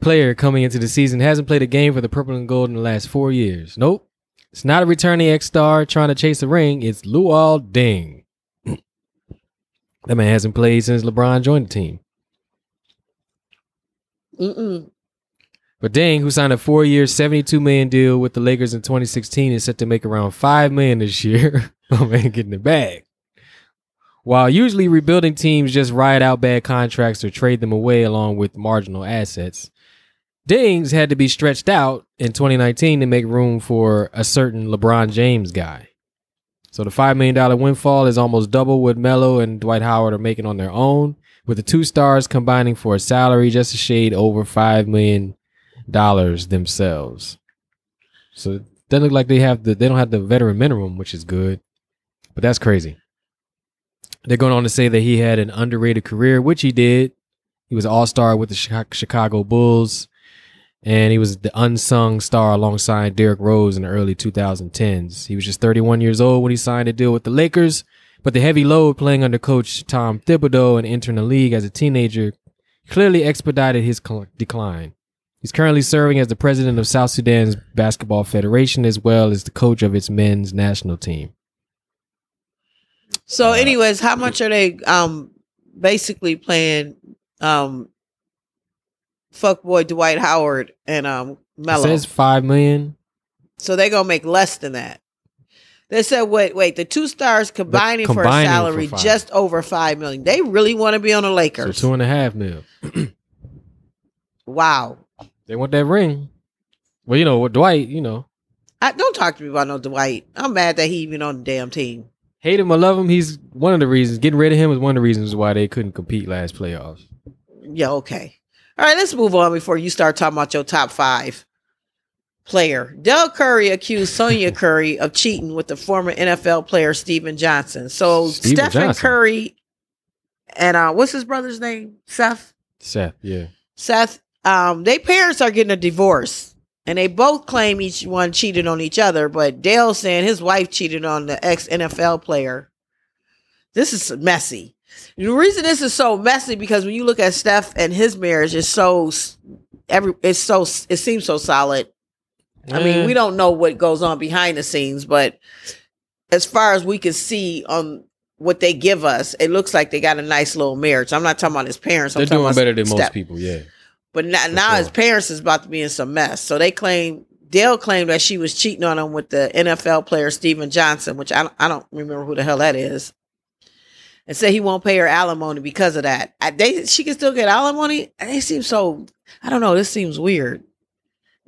player coming into the season hasn't played a game for the purple and gold in the last four years. Nope. It's not a returning ex star trying to chase a ring. It's Luol Deng. (clears throat) that man hasn't played since LeBron joined the team. Mm-mm. But Deng, who signed a four-year, seventy-two million deal with the Lakers in 2016, is set to make around five million this year. (laughs) oh man, getting the bag. While usually rebuilding teams just ride out bad contracts or trade them away along with marginal assets, Deng's had to be stretched out in 2019 to make room for a certain LeBron James guy. So the $5 million windfall is almost double what Melo and Dwight Howard are making on their own, with the two stars combining for a salary just a shade over $5 million themselves. So it doesn't look like they have the they don't have the veteran minimum, which is good. But that's crazy. They're going on to say that he had an underrated career, which he did. He was all-star with the Chicago Bulls and he was the unsung star alongside Derrick Rose in the early 2010s. He was just 31 years old when he signed a deal with the Lakers, but the heavy load playing under coach Tom Thibodeau and entering the league as a teenager clearly expedited his decline. He's currently serving as the president of South Sudan's Basketball Federation as well as the coach of its men's national team. So, anyways, how much are they um basically playing um fuckboy Dwight Howard and um It Melo? says 5 million. so they're gonna make less than that. They said, wait, wait, the two stars combining, for a combining for salary just over five million. They really want to be on the So Lakers. two and a half mil. (clears throat) wow. They want that ring. Well, you know, with Dwight, you know, I, don't talk to me about no Dwight. I'm mad that he even on the damn team. hate him or love him, he's one of the reasons. Getting rid of him is one of the reasons why they couldn't compete last playoffs. Yeah, okay. All right, let's move on before you start talking about your top five player. Dell Curry accused Sonya (laughs) Curry of cheating with the former NFL player Steven Johnson. So Steven Stephen Johnson. Curry and uh what's his brother's name? Seth. Seth, yeah. Seth, um, they parents are getting a divorce. And they both claim each one cheated on each other, but Dale saying his wife cheated on the ex NFL player. This is messy. The reason this is so messy because when you look at Steph and his marriage, it's so every it's so it seems so solid. I mean, we don't know what goes on behind the scenes, but as far as we can see on what they give us, it looks like they got a nice little marriage. I'm not talking about his parents. I'm they're doing better than most people, yeah. But now, now his parents is about to be in some mess. So they claim Dale claimed that she was cheating on him with the NFL player Steven Johnson, which I don't, I don't remember who the hell that is. And said he won't pay her alimony because of that. I, they she can still get alimony. They seem so. I don't know. This seems weird.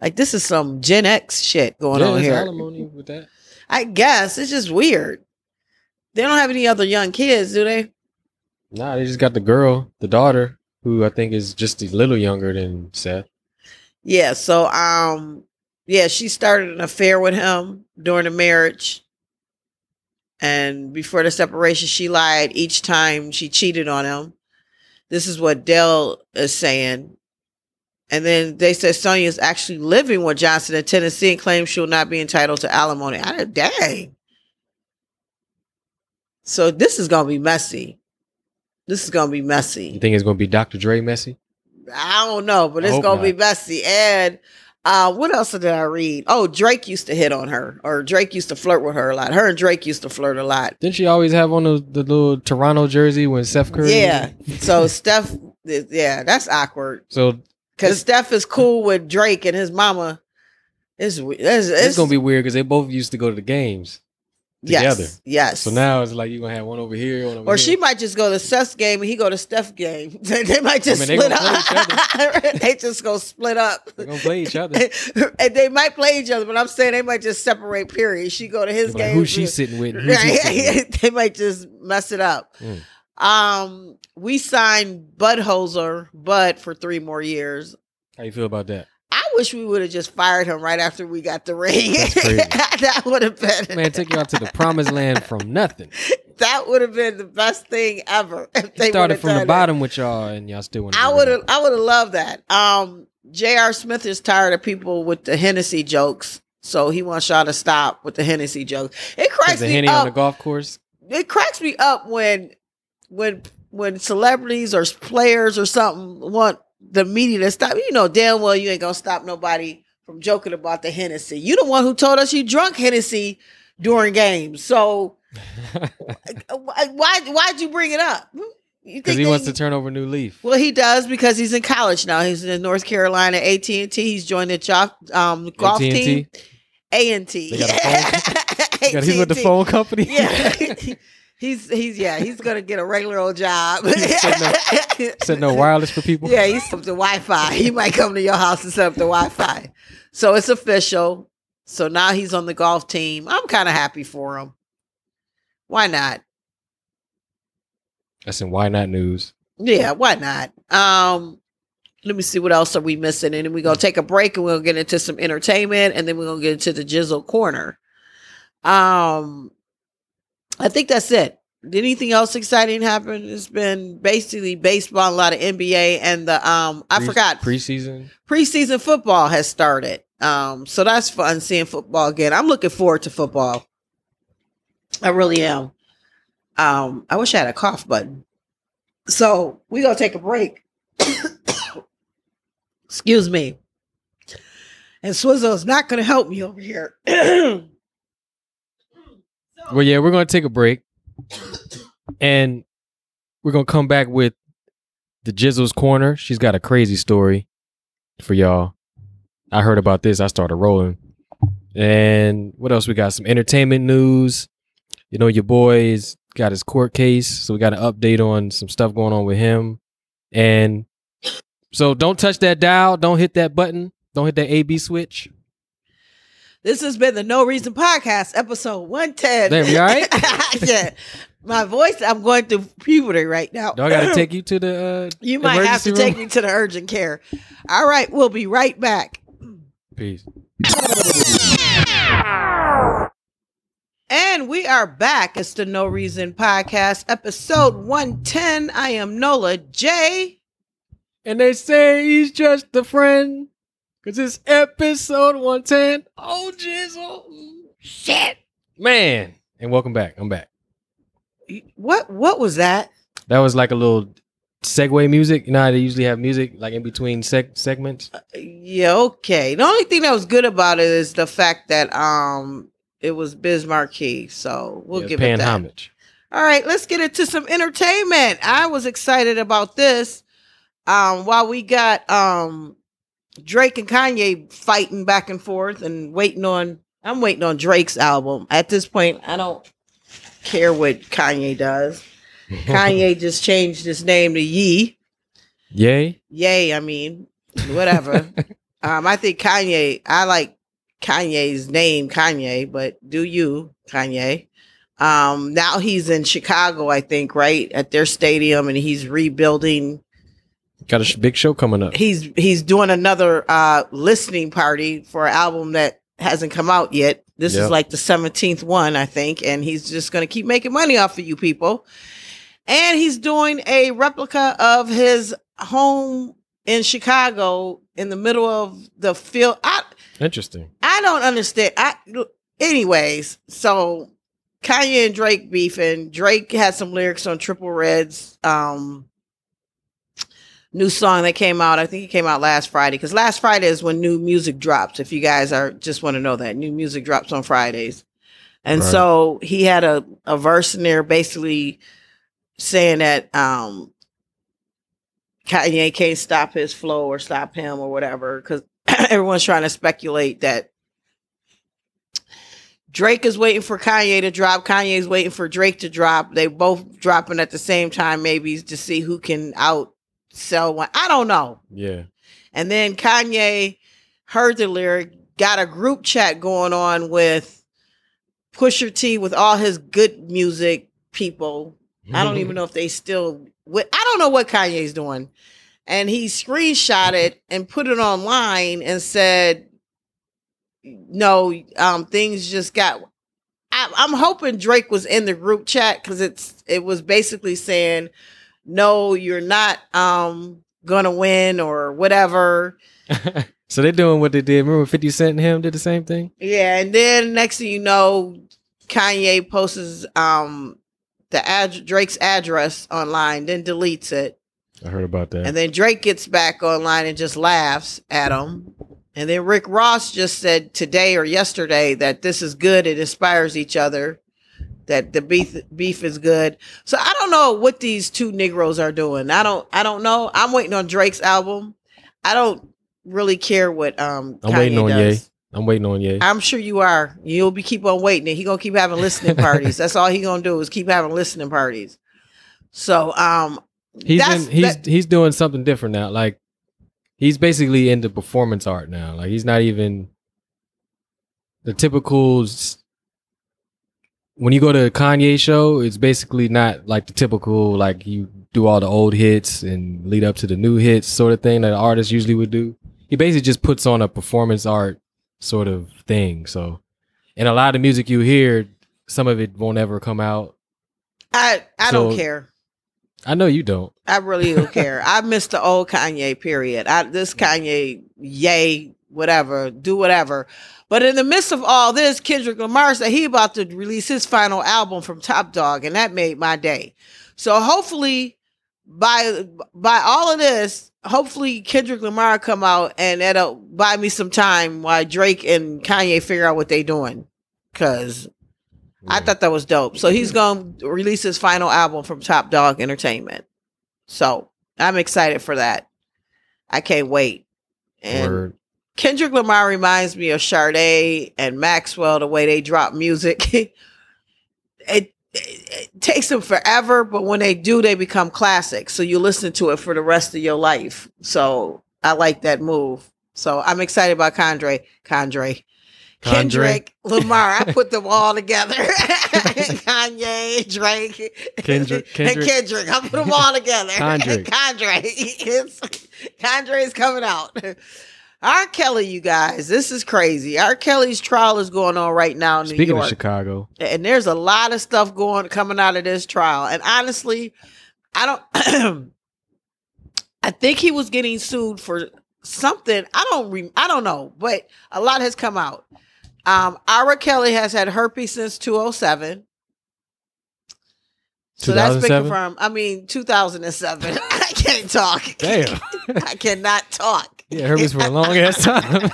Like this is some Gen X shit going yeah, on here. alimony with that. I guess it's just weird. They don't have any other young kids, do they? Nah, they just got the girl, the daughter, who I think is just a little younger than Seth. Yeah, so um yeah, she started an affair with him during the marriage. And before the separation, she lied each time she cheated on him. This is what Dell is saying. And then they said Sonya is actually living with Johnson in Tennessee and claims she will not be entitled to alimony. I, dang. So this is gonna be messy. This is gonna be messy. You think it's gonna be Dr. Dre messy? I don't know, but I it's gonna be not. messy. And uh, what else did I read? Oh, Drake used to hit on her, or Drake used to flirt with her a lot. Her and Drake used to flirt a lot. Didn't she always have on the, the little Toronto jersey when Seth Curry? Yeah. So Steph, yeah, that's awkward So because Steph is cool with Drake and his mama. It's it's, it's, it's gonna be weird because they both used to go to the games. Yes, together. Yes. So now it's like you're gonna have one over here, one over Or here. she might just go to Seth's game and he go to Steph's game. (laughs) they might just I mean, split up. they just go split up. They're gonna play each other. (laughs) (laughs) and they might play each other, but I'm saying they might just separate. Period. She go to his Like, game. who's she sitting with? he sitting with? They might just mess it up. Mm. Um, we signed Budenholzer, Bud for three more years. How you feel about that? I wish we would have just fired him right after we got the ring. (laughs) That would have been Man, take you out to the promised land from nothing. (laughs) that would have been the best thing ever. If they Started from the done it. bottom with y'all, and y'all still want. I would have I would have loved that. Um J.R. Smith is tired of people with the Hennessy jokes. So he wants y'all to stop with the Hennessy jokes. It cracks the me henny up. on the golf course. it cracks me up when when when celebrities or players or something want the media to stop. You know damn well you ain't gonna stop nobody from joking about the Hennessy. You the one who told us you drunk Hennessy during games. So why (laughs) why why'd you bring it up? Because he wants to turn over a new leaf. well, he does because he's in college now. He's in North Carolina AT and T. He's joined the um, golf team. AT&T? A and T. They got a (laughs) Yeah, (laughs) he's with the phone company. Yeah, he's he's yeah he's gonna get a regular old job. (laughs) Said no wireless for people. Yeah, he's up the Wi-Fi. He might come to your house and set up the Wi-Fi. So it's official. So now he's on the golf team. I'm kind of happy for him. Why not? That's in why not news. Yeah, why not? Um, let me see what else are we missing, and then we're gonna take a break and we'll get into some entertainment, and then we're gonna get into the Jizzle corner. Um, I think that's it. Did anything else exciting happen? It's been basically baseball, a lot of NBA, and the um, I Pre- forgot preseason. preseason football has started. Um, so that's fun seeing football again. I'm looking forward to football. I really am. Um, I wish I had a cough button. So we gonna take a break. (coughs) Excuse me. And Swizzle's not gonna help me over here. (coughs) Well, yeah, we're gonna take a break, and we're gonna come back with the Jizzle's corner. She's got a crazy story for y'all. I heard about this. I started rolling. And what else we got? Some entertainment news. You know, your boy's got his court case, so we got an update on some stuff going on with him. And so, don't touch that dial. Don't hit that button. Don't hit that AB switch. This has been the No Reason Podcast, episode 110. Damn, you all right? (laughs) yeah. My voice, I'm going through puberty right now. Do I got to (clears throat) take you to the? Uh, You might have to emergency take me to the urgent care. All right, we'll be right back. Peace. And we are back. It's the No Reason Podcast, episode 110. I am Nola J. And they say he's just a friend. Cause it's episode 110. Oh jizzle. Shit. Man. And welcome back. I'm back. What what was that? That was like a little segue music. You know how they usually have music like in between seg- segments? Yeah, okay. The only thing that was good about it is the fact that um it was Biz Markie. So we'll Yeah, give paying it that. homage. All right, let's get into some entertainment. I was excited about this. Um, while we got um Drake and Kanye fighting back and forth and waiting on I'm waiting on Drake's album. At this point, I don't care what Kanye does. Kanye (laughs) just changed his name to Ye. Yay. Yay, I mean, whatever. (laughs) um, I think Kanye, I like Kanye's name, Kanye, but do you, Kanye? Um, now he's in Chicago, I think, right at their stadium, and he's rebuilding. Got a sh- big show coming up. He's he's doing another uh, listening party for an album that hasn't come out yet. This Yep. is like the seventeenth one, I think, and he's just going to keep making money off of you people. And he's doing a replica of his home in Chicago in the middle of the field. I Interesting. I don't understand. I anyways, so Kanye and Drake beefing. Drake had some lyrics on Trippie Redd's um new song that came out. I think it came out last Friday because last Friday is when new music drops. If you guys are just want to know that new music drops on Fridays, and Right. so he had a a verse in there basically saying that um Kanye can't stop his flow or stop him or whatever because (clears throat) everyone's trying to speculate that Drake is waiting for Kanye to drop. Kanye's waiting for Drake to drop. They both dropping at the same time, maybe to see who can outsell one. I don't know. Yeah. And then Kanye heard the lyric, got a group chat going on with Pusha T with all his good music people. I don't even (laughs) know if they still. With, I don't know what Kanye's doing, and he screenshot it and put it online and said, "No, um, things just got." I, I'm hoping Drake was in the group chat because it's it was basically saying, "No, you're not um gonna win" or whatever. (laughs) so they're doing what they did. Remember 50 Cent and him did the same thing? Yeah, and then next thing you know, Kanye posts um the ad- Drake's address online, then deletes it. I heard about that. And then Drake gets back online and just laughs at him. And then Rick Ross just said today or yesterday that this is good. It inspires each other. That the beef beef is good. So I don't know what these two Negroes are doing. I don't I don't know. I'm waiting on Drake's album. I don't really care what um I'm Kanye waiting on does. Ye. I'm waiting on Ye. I'm sure you are. You'll be keep on waiting. And he gonna keep having listening parties. That's all he gonna do is keep having listening parties. So um He's that's- in, he's that- he's doing something different now. Like he's basically into performance art now. Like he's not even the typical. When you go to a Kanye show, it's basically not like the typical like you do all the old hits and lead up to the new hits sort of thing that an artist usually would do. He basically just puts on a performance art sort of thing. So, and a lot of music you hear, some of it won't ever come out. I I don't care. I know you don't. I really don't care. I miss the old Kanye period. I this Kanye, yay, whatever, do whatever. But in the midst of all this, Kendrick Lamar said he about to release his final album from Top Dawg, and that made my day. So hopefully, by by all of this, hopefully Kendrick Lamar come out and that'll buy me some time while Drake and Kanye figure out what they doing. Cause I thought that was dope. So he's going to release his final album from Top Dawg Entertainment. So I'm excited for that. I can't wait. And Word. Kendrick Lamar reminds me of Sade and Maxwell, the way they drop music. (laughs) it, it, it takes them forever, but when they do, they become classics. So you listen to it for the rest of your life. So I like that move. So I'm excited about Condre. Condre. Condre. Kendrick Lamar. I put them (laughs) all together. (laughs) Kanye, Drake, Kendrick- and Kendrick. Kendrick. I put them all together. Condrick. Condre. Condre is coming out. R. Kelly, you guys, this is crazy. R. Kelly's trial is going on right now in New Speaking York of Chicago, and there's a lot of stuff going coming out of this trial. And honestly, I don't. (clears throat) I think he was getting sued for something. I don't. Re, I don't know, but a lot has come out. Um, R. Kelly has had herpes since 207. So that's been confirmed. I mean, 2007. (laughs) I can't talk. damn, (laughs) I cannot talk. Yeah, herpes for a long ass time.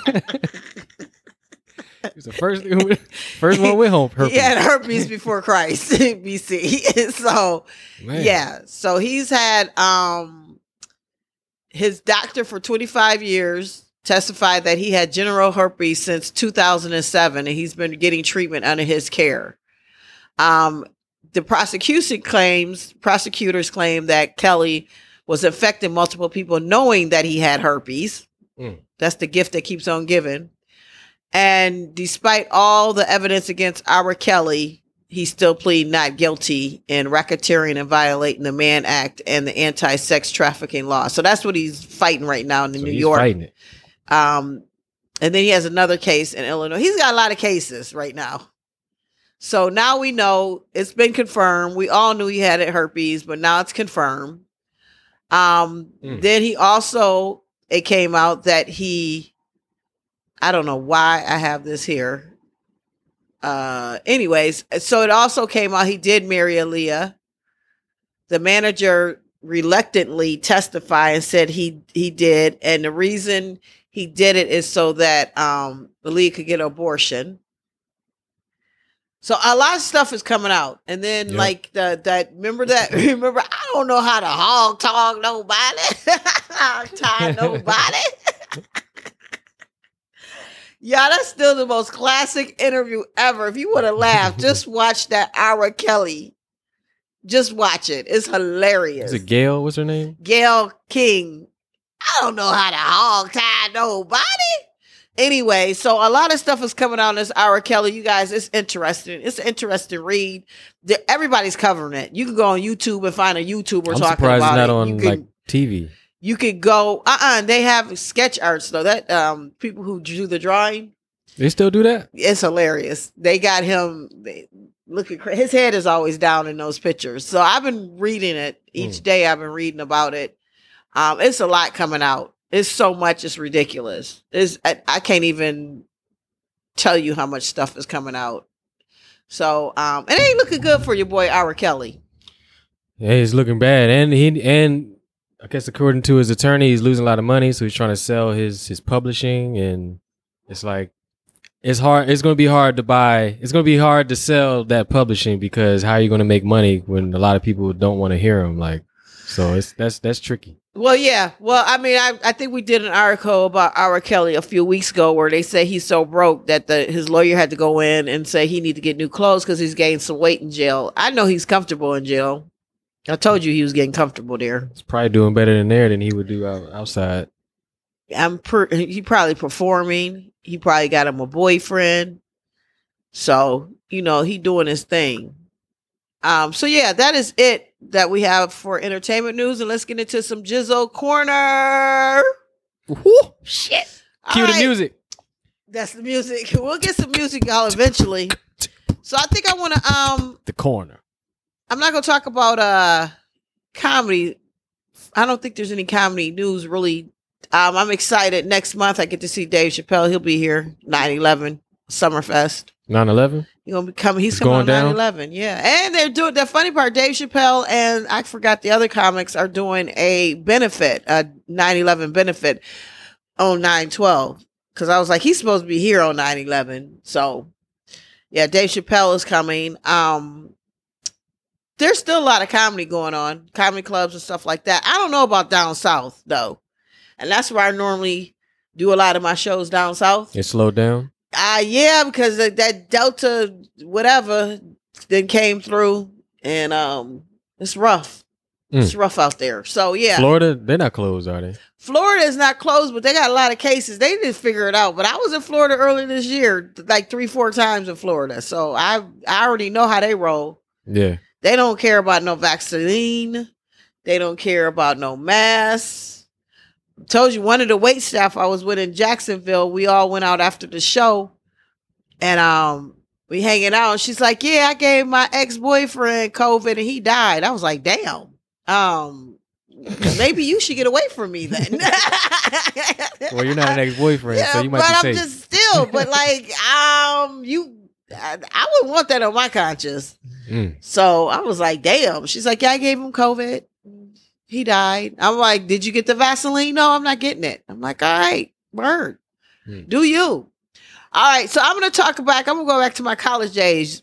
he was the first first one with home herpes. He had herpes before Christ, (laughs) BC. (laughs) so Man. Yeah. So he's had um his doctor for 25 years testified that he had genital herpes since 2007 and he's been getting treatment under his care. Um the prosecution claims prosecutors claim that Kelly was infecting multiple people knowing that he had herpes. Mm. That's the gift that keeps on giving. And despite all the evidence against R. Kelly, he's still pleading not guilty in racketeering and violating the Mann Act and the anti-sex trafficking law. So that's what he's fighting right now in So New he's York. fighting it. Um, and then he has another case in Illinois. He's got a lot of cases right now. So now we know it's been confirmed. We all knew he had it herpes, but now it's confirmed. Um, Mm. then he also it came out that he I don't know why I have this here. Uh anyways, so it also came out he did marry Aaliyah. The manager reluctantly testified and said he he did and the reason he did it is so that um Aaliyah could get an abortion. So a lot of stuff is coming out, and then Yep. like the that remember that (laughs) remember I don't know how to hog talk nobody, (laughs) hog tie (laughs) nobody. yeah, that's still the most classic interview ever. If you want to laugh, just watch that R. Kelly. Just watch it. It's hilarious. Is it Gayle? What's her name? Gayle King. I don't know how to hog tie nobody. Anyway, so a lot of stuff is coming out on this R. Kelly. You guys, it's interesting. It's an interesting read. Everybody's covering it. You can go on YouTube and find a YouTuber I'm talking about not it. on you can, like TV. you could go. Uh, uh They have sketch arts though. That um people who drew the drawing. They still do that? It's hilarious. They got him. They, looking. cra- His head is always down in those pictures. So I've been reading it each Mm. day. I've been reading about it. Um, it's a lot coming out. It's so much. It's ridiculous. It's I, I can't even tell you how much stuff is coming out. So um, it ain't looking good for your boy R. Kelly. Yeah, he's looking bad, and he and I guess according to his attorney, he's losing a lot of money, so he's trying to sell his his publishing, and it's like it's hard. It's going to be hard to buy. It's going to be hard to sell that publishing because how are you going to make money when a lot of people don't want to hear him? Like, so it's that's that's tricky. Well, yeah. Well, I mean, I, I think we did an article about R. Kelly a few weeks ago where they say he's so broke that the his lawyer had to go in and say he need to get new clothes because he's gained some weight in jail. I know he's comfortable in jail. I told you he was getting comfortable there. He's probably doing better in there than he would do out, outside. I'm per- he probably performing. He probably got him a boyfriend. So, you know, he doing his thing. Um, so yeah, that is it that we have for entertainment news. And let's get into some Jizzle Corner. Shit. Cue All the music. That's the music. (laughs) We'll get some music, y'all, eventually. So I think I want to um The corner. I'm not gonna talk about uh comedy. I don't think there's any comedy news really. Um, I'm excited. Next month I get to see Dave Chappelle. He'll be here 9/11 Summerfest. 9-11? He's gonna be coming. He's coming going on 9/11. Yeah, and they're doing the funny part. Dave Chappelle and I forgot the other comics are doing a benefit, a 9/11 benefit on 9/12. Because I was like, he's supposed to be here on 9/11. So yeah, Dave Chappelle is coming. Um, there's still a lot of comedy going on, comedy clubs and stuff like that. I don't know about down south though, and that's where I normally do a lot of my shows down south. It slowed down. Uh yeah, because that, that Delta whatever then came through, and um, it's rough. It's rough out there. So yeah, Florida, they're not closed, are they? Florida is not closed, but they got a lot of cases. They didn't figure it out. But I was in Florida earlier this year, like three, four times in Florida. So I I already know how they roll. Yeah. They don't care about no vaccine. They don't care about no masks. Told you one of the wait staff I was with in Jacksonville, we all went out after the show and um we hanging out. And she's like, Yeah, I gave my ex-boyfriend COVID and he died. I was like, damn. Um maybe you should get away from me then. (laughs) (laughs) Well, you're not an ex-boyfriend, so you might but be I'm safe. just still, but like, um, you, I, I wouldn't want that on my conscience. Mm. So I was like, damn. She's like, yeah, I gave him COVID. He died. I'm like, did you get the Vaseline? No, I'm not getting it. I'm like, all right, word. Hmm. Do you? All right. So I'm going to talk back. I'm going to go back to my college days.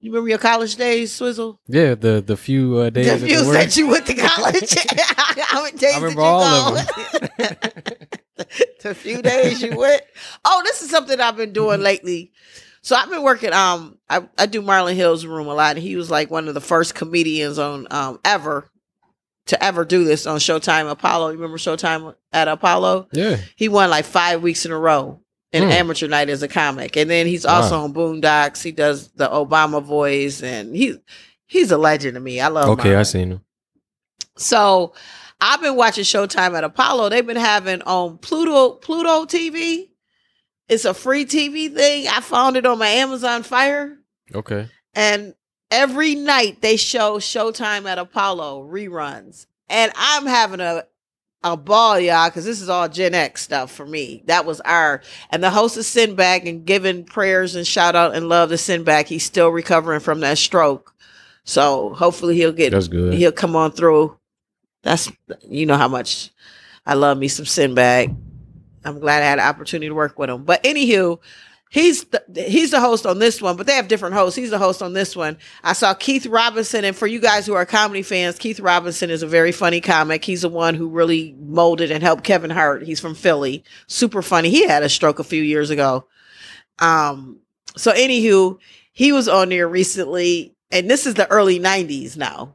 You remember your college days, Swizzle? Yeah, the the few uh, days. The few that you went to college. (laughs) (laughs) How many days I remember did you all go? of them. (laughs) the few days you went. Oh, this is something I've been doing lately. So I've been working. Um, I, I do Marlon Hill's room a lot. And he was like one of the first comedians on um ever to ever do this on Showtime Apollo. You remember Showtime at Apollo? yeah, He won like five weeks in a row. in Hmm. Amateur Night as a comic, and then he's also Wow. on Boondocks. He does the Obama voice, and he's he's a legend to me. I love. Him. Okay, I seen him. So I've been watching Showtime at Apollo. They've been having on Pluto Pluto TV. It's a free TV thing. I found it on my Amazon Fire, Okay. and every night they show Showtime at Apollo reruns, and I'm having a a ball, y'all, because this is all Gen X stuff for me. That was our and the host is Sinbad and giving prayers and shout out and love to Sinbad. He's still recovering from that stroke, so hopefully he'll get That's good. he'll come on through. That's you know how much I love me some Sinbad. I'm glad I had an opportunity to work with him. But anywho, he's the, he's the host on this one, but they have different hosts. He's the host on this one. I saw Keith Robinson, and for you guys who are comedy fans, Keith Robinson is a very funny comic. He's the one who really molded and helped Kevin Hart. He's from Philly, super funny. He had a stroke a few years ago. Um. So anywho, he was on there recently, and this is the early '90s now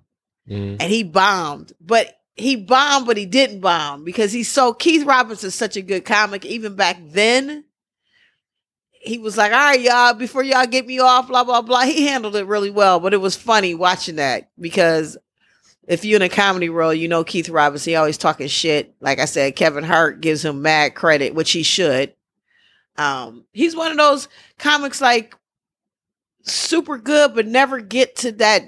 Mhm. and he bombed. But he bombed, but he didn't bomb because he's so Keith Robinson's such a good comic. Even back then, he was like, "All right, y'all, before y'all get me off, blah blah blah." He handled it really well, but it was funny watching that because if you're in a comedy role, you know Keith Robinson. He always talking shit. Like I said, Kevin Hart gives him mad credit, which he should. Um, he's one of those comics like super good, but never get to that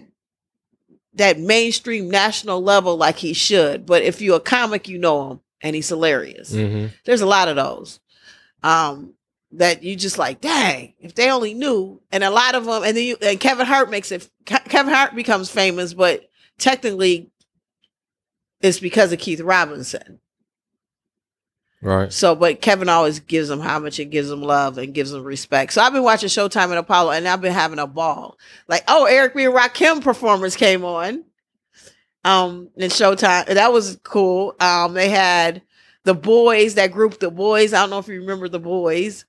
that mainstream national level like he should. But if you're a comic, you know him and he's hilarious. Mhm. There's a lot of those. Um that you just like, dang, if they only knew. And a lot of them, and then you, and Kevin Hart makes it. Kevin Hart becomes famous, but technically, it's because of Keith Robinson. Right. So, but Kevin always gives him homage and gives them love and gives them respect. So I've been watching Showtime and Apollo, and I've been having a ball. Like, oh, Eric B. and Rakim performance came on. Um, in Showtime, that was cool. Um, they had the boys, that group, the boys. I don't know if you remember the boys.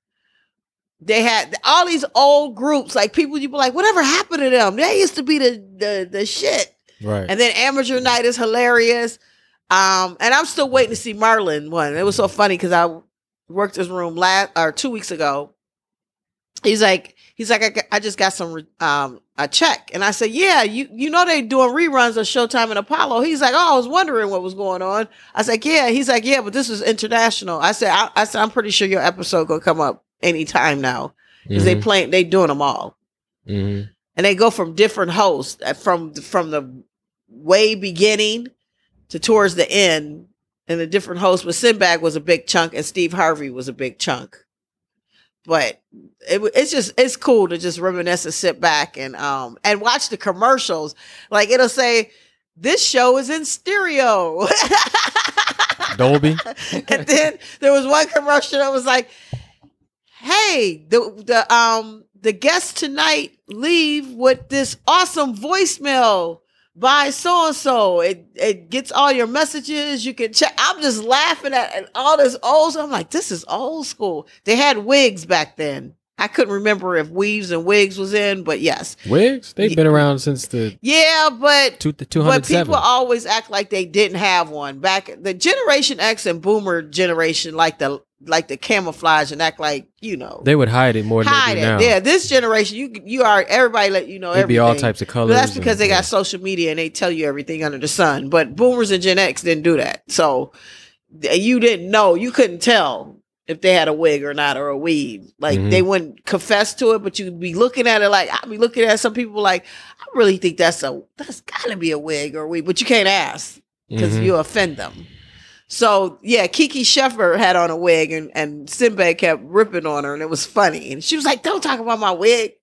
They had all these old groups, like people you'd be like, whatever happened to them? They used to be the the the shit. Right. And then Amateur Night is hilarious. Um, and I'm still waiting to see Marlon one. It was so funny because I worked his room last or two weeks ago. He's like, he's like, I, I just got some um a check, and I said, yeah, you you know they doing reruns of Showtime and Apollo. He's like, oh, I was wondering what was going on. I said, yeah. He's like, yeah, but this is international. I said, I, I said, I'm pretty sure your episode gonna come up anytime now because they Mhm. playing, they doing them all Mhm. and they go from different hosts uh, from from the way beginning to towards the end and the different hosts but sinbad was a big chunk and steve harvey was a big chunk but it, it's just it's cool to just reminisce and sit back and um and watch the commercials like it'll say this show is in stereo (laughs) Dolby. and then there was one commercial that was like, "Hey, the the um the guests tonight leave with this awesome voicemail by so and so. It it gets all your messages. You can check." I'm just laughing at, all this old. I'm like, this is old school. They had wigs back then. I couldn't remember if weaves and wigs was in, but yes, Wigs. They've been around since the yeah, but two two but people always act like they didn't have one back. The Generation X and Boomer generation like the like the camouflage and act like you know They would hide it more than hide they it. now. Yeah, this generation you you are everybody let you know It'd everything. be all types of But colors. that's because and- they yeah. got social media and they tell you everything under the sun. But Boomers and Gen X didn't do that, so you didn't know. You couldn't tell if they had a wig or not or a weave. Like Mhm. they wouldn't confess to it, but you'd be looking at it like I'd be looking at some people like I really think that's a that's got to be a wig or a weave, but you can't ask because Mhm. you offend them. So yeah, Kiki Shepard had on a wig and, and Sinbad kept ripping on her and it was funny. And she was like, Don't talk about my wig.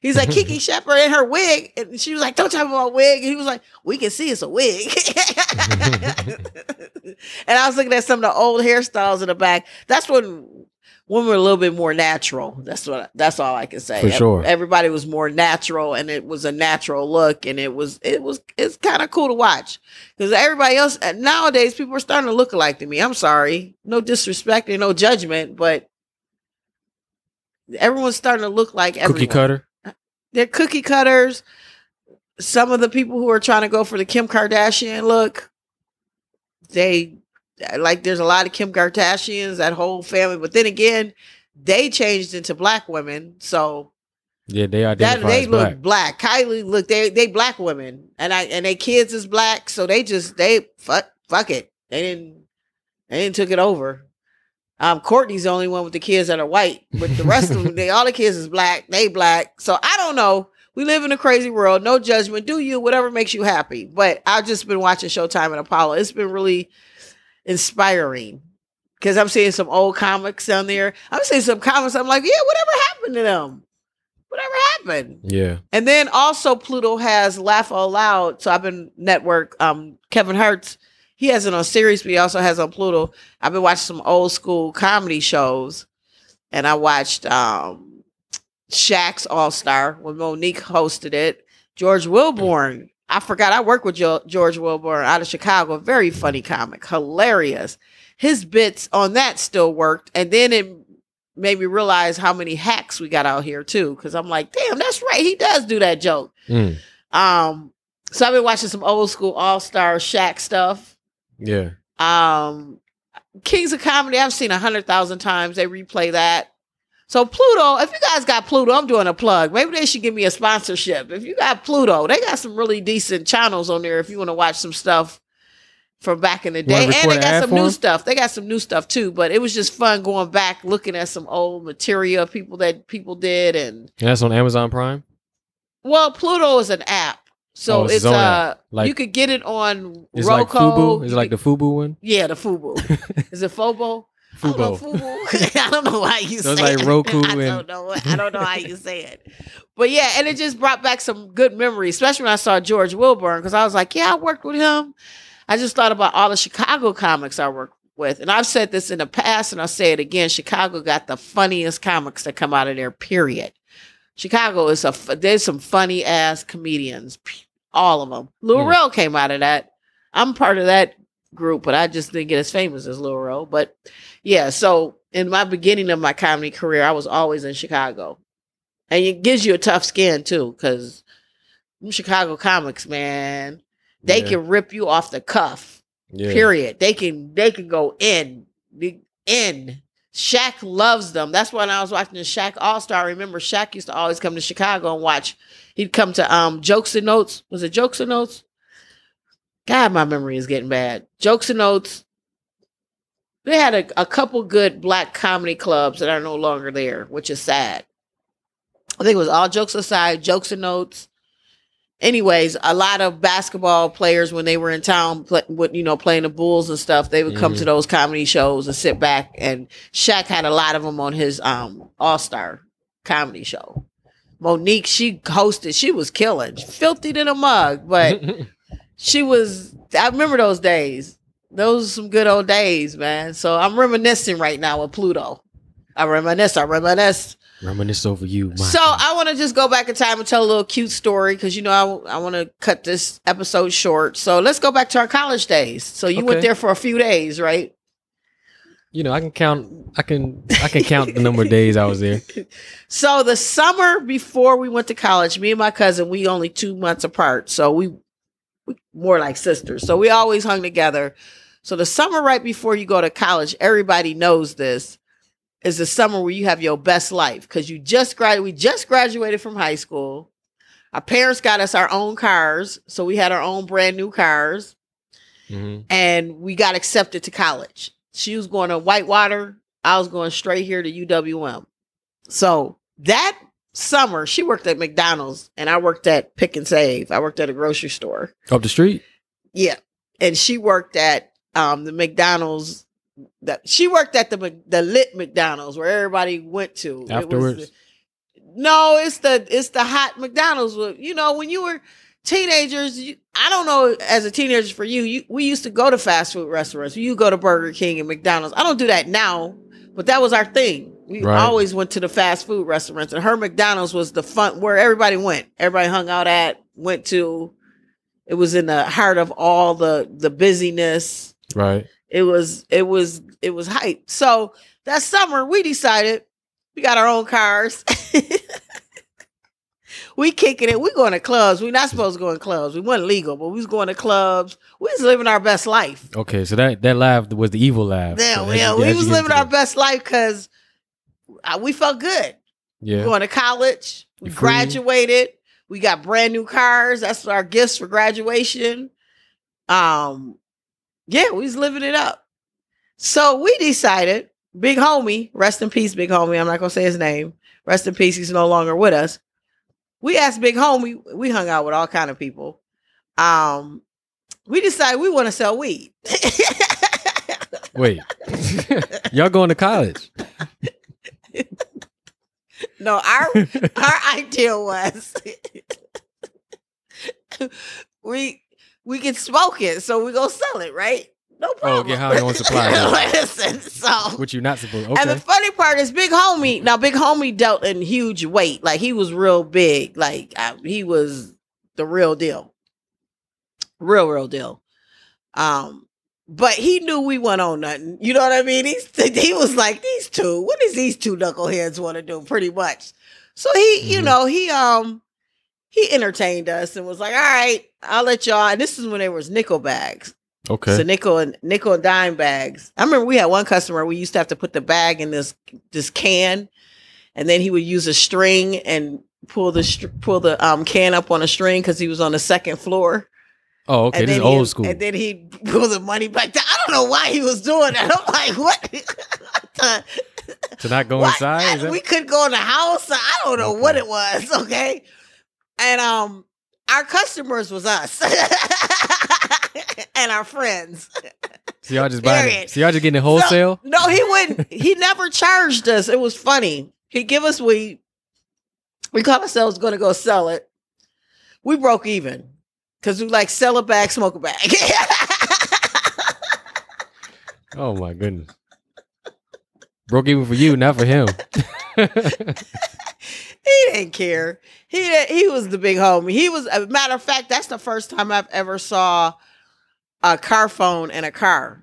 He's like, Kiki (laughs) Shepard in her wig. And she was like, Don't talk about my wig. And he was like, We can see it's a wig. (laughs) (laughs) and I was looking at some of the old hairstyles in the back. That's when women were a little bit more natural. That's what that's all I can say. For sure. Everybody was more natural and it was a natural look and it was it was it's kind of cool to watch. Because everybody else uh, nowadays, people are starting to look alike to me. I'm sorry, no disrespect and no judgment, but everyone's starting to look like everyone. cookie cutter. They're cookie cutters. Some of the people who are trying to go for the Kim Kardashian look, they like. There's a lot of Kim Kardashians, that whole family. But then again, they changed into black women. So Yeah, they that identify they look black. black. Kylie look they they black women, and I and they kids is black, so they just they fuck fuck it. They didn't they didn't took it over. Um, Kourtney's the only one with the kids that are white, but the rest of them, they all the kids is black. They black. So I don't know. We live in a crazy world. No judgment. Do you whatever makes you happy. But I've just been watching Showtime and Apollo. It's been really inspiring because I'm seeing some old comics down there. I'm seeing some comics. I'm like, yeah, whatever happened to them? Whatever happened? Yeah. And then also Pluto has Laugh Out Loud. So I've been network. Um, Kevin Hart, he has it on series, but he also has on Pluto. I've been watching some old school comedy shows, and I watched um Shaq's All Star when Monique hosted it. George Willborn. I forgot I worked with jo- George Willborn out of Chicago. Very funny comic, hilarious. His bits on that still worked, and then it made me realize how many hacks we got out here too. Because I'm like, damn, that's right, he does do that joke. Mm. Um, so I've been watching some old school All Star Shaq stuff. Yeah. Um, Kings of Comedy, I've seen a hundred thousand times. They replay that. So Pluto, if you guys got Pluto, I'm doing a plug. Maybe they should give me a sponsorship. If you got Pluto, they got some really decent channels on there. If you want to watch some stuff from back in the day, and they got some new stuff. They got some new stuff too. But it was just fun going back, looking at some old material people that people did, and And that's on Amazon Prime. well, Pluto is an app. So Oh, it's it's, uh. Like- you could get it on It's Roku. like Fubu. Is it like the Fubu one? yeah, the Fubu. (laughs) is it Fobo? I don't know, Fubo. (laughs) I don't know why you So it's say like it. Roku I don't know. I don't know how you say it. (laughs) But yeah, and it just brought back some good memories, especially when I saw George Willborn, because I was like, yeah, I worked with him. I just thought about all the Chicago comics I worked with. And I've said this in the past, and I'll say it again. Chicago got the funniest comics that come out of there, period. Chicago is a, there's some funny ass comedians, all of them. Lil Hmm. Rel came out of that. I'm part of that group, but I just didn't get as famous as Lil Rel. But yeah, so in my beginning of my comedy career, I was always in Chicago. And it gives you a tough skin too, because Chicago comics, man, they Yeah. can rip you off the cuff. Yeah. Period. They can they can go in. In. Shaq loves them. That's when I was watching the Shaq All Star. I remember Shaq used to always come to Chicago and watch. He'd come to um Jokes and Notes. Was it Jokes and Notes? God, my memory is getting bad. Jokes and Notes. They had a, a couple good black comedy clubs that are no longer there, which is sad. I think it was all jokes aside, jokes and notes. Anyways, a lot of basketball players when they were in town, play, with, you know, playing the Bulls and stuff, they would come Mhm. to those comedy shows and sit back. And Shaq had a lot of them on his um All Star comedy show. Monique, she hosted. She was killing, filthy than a mug, but (laughs) she was. I remember those days. Those are some good old days, man. So I'm reminiscing right now with Pluto. I reminisce. I reminisce. Reminisce over you. So friend. I want to just go back in time and tell a little cute story because you know I, I want to cut this episode short. So let's go back to our college days. So you went there for a few days, right? you know, I can count. I can. I can count the number of days I was there. (laughs) So the summer before we went to college, me and my cousin, we only two months apart. So we more like sisters. So we always hung together. So the summer right before you go to college, everybody knows this, is the summer where you have your best life because you just grad we just graduated from high school. Our parents got us our own cars, so we had our own brand new cars, hmm and we got accepted to college. She was going to Whitewater. I was going straight here to UWM. So that summer, she worked at McDonald's and I worked at Pick and Save. I worked at a grocery store. Up the street. Yeah. And she worked at um, the McDonald's. That she worked at the the lit McDonald's where everybody went to It Afterwards? the- no, it's the it's the hot McDonald's. You know, when you were teenagers, you, I don't know as a teenager for you, you, we used to go to fast food restaurants. You go to Burger King and McDonald's. I don't do that now, but that was our thing. We Right. always went to the fast food restaurants, and her McDonald's was the fun where everybody went. Everybody hung out at, went to. It was in the heart of all the the busyness. Right. It was it was it was hype. So that summer we decided we got our own cars. (laughs) we kicking it. We going to clubs. we not supposed to go in clubs. We wasn't legal, but we was going to clubs. We was living our best life. Okay. So that that laugh was the evil laugh. Yeah, So yeah, we was living our best life because we felt good. Yeah. Going to college, we You free. graduated. We got brand new cars. That's our gifts for graduation. Um, yeah, we was living it up. So we decided, big homie, rest in peace, big homie. I'm not gonna say his name. Rest in peace. He's no longer with us. We asked big homie. We hung out with all kind of people. Um, we decided we want to sell weed. Wait. (laughs) Y'all going to college? (laughs) no, our (laughs) our idea was we we can smoke it, so we go sell it, right? No problem. Oh, problem. get high on supply. Listen, so What you not supposed? and the funny part is, Big Homie. Now, Big Homie dealt in huge weight. Like he was real big. Like I, he was the real deal, real real deal. Um, but he knew we went on nothing. You know what I mean? He's, (laughs) he was like, these two. What does these two knuckleheads want to do? Pretty much. So he, you Mhm. know, he um he entertained us and was like, all right, I'll let y'all. And this is when there was nickel bags. Okay. So nickel and nickel and dime bags. I remember we had one customer. We used to have to put the bag in this this can, and then he would use a string and pull the pull the um can up on a string because he was on the second floor. Oh, okay. and This is then he- old school. And then he (laughs) pulled the money back down. I don't know why he was doing that. I'm like, what? (laughs) to not go What? inside. Is we couldn't go in the house. I don't know what it was. (laughs) Okay, and um, our customers was us and our friends. So y'all just buying. Period. It. So y'all just getting it wholesale. No, he wouldn't. he never charged us. It was funny. He'd give us weed. We called ourselves going to go sell it. We broke even because we like sell a bag, smoke a bag. (laughs) Oh my goodness. Broke even for you, not for him. (laughs) he didn't care. He didn't- he was the big homie. He was. A matter of fact, that's the first time I've ever saw a car phone in a car.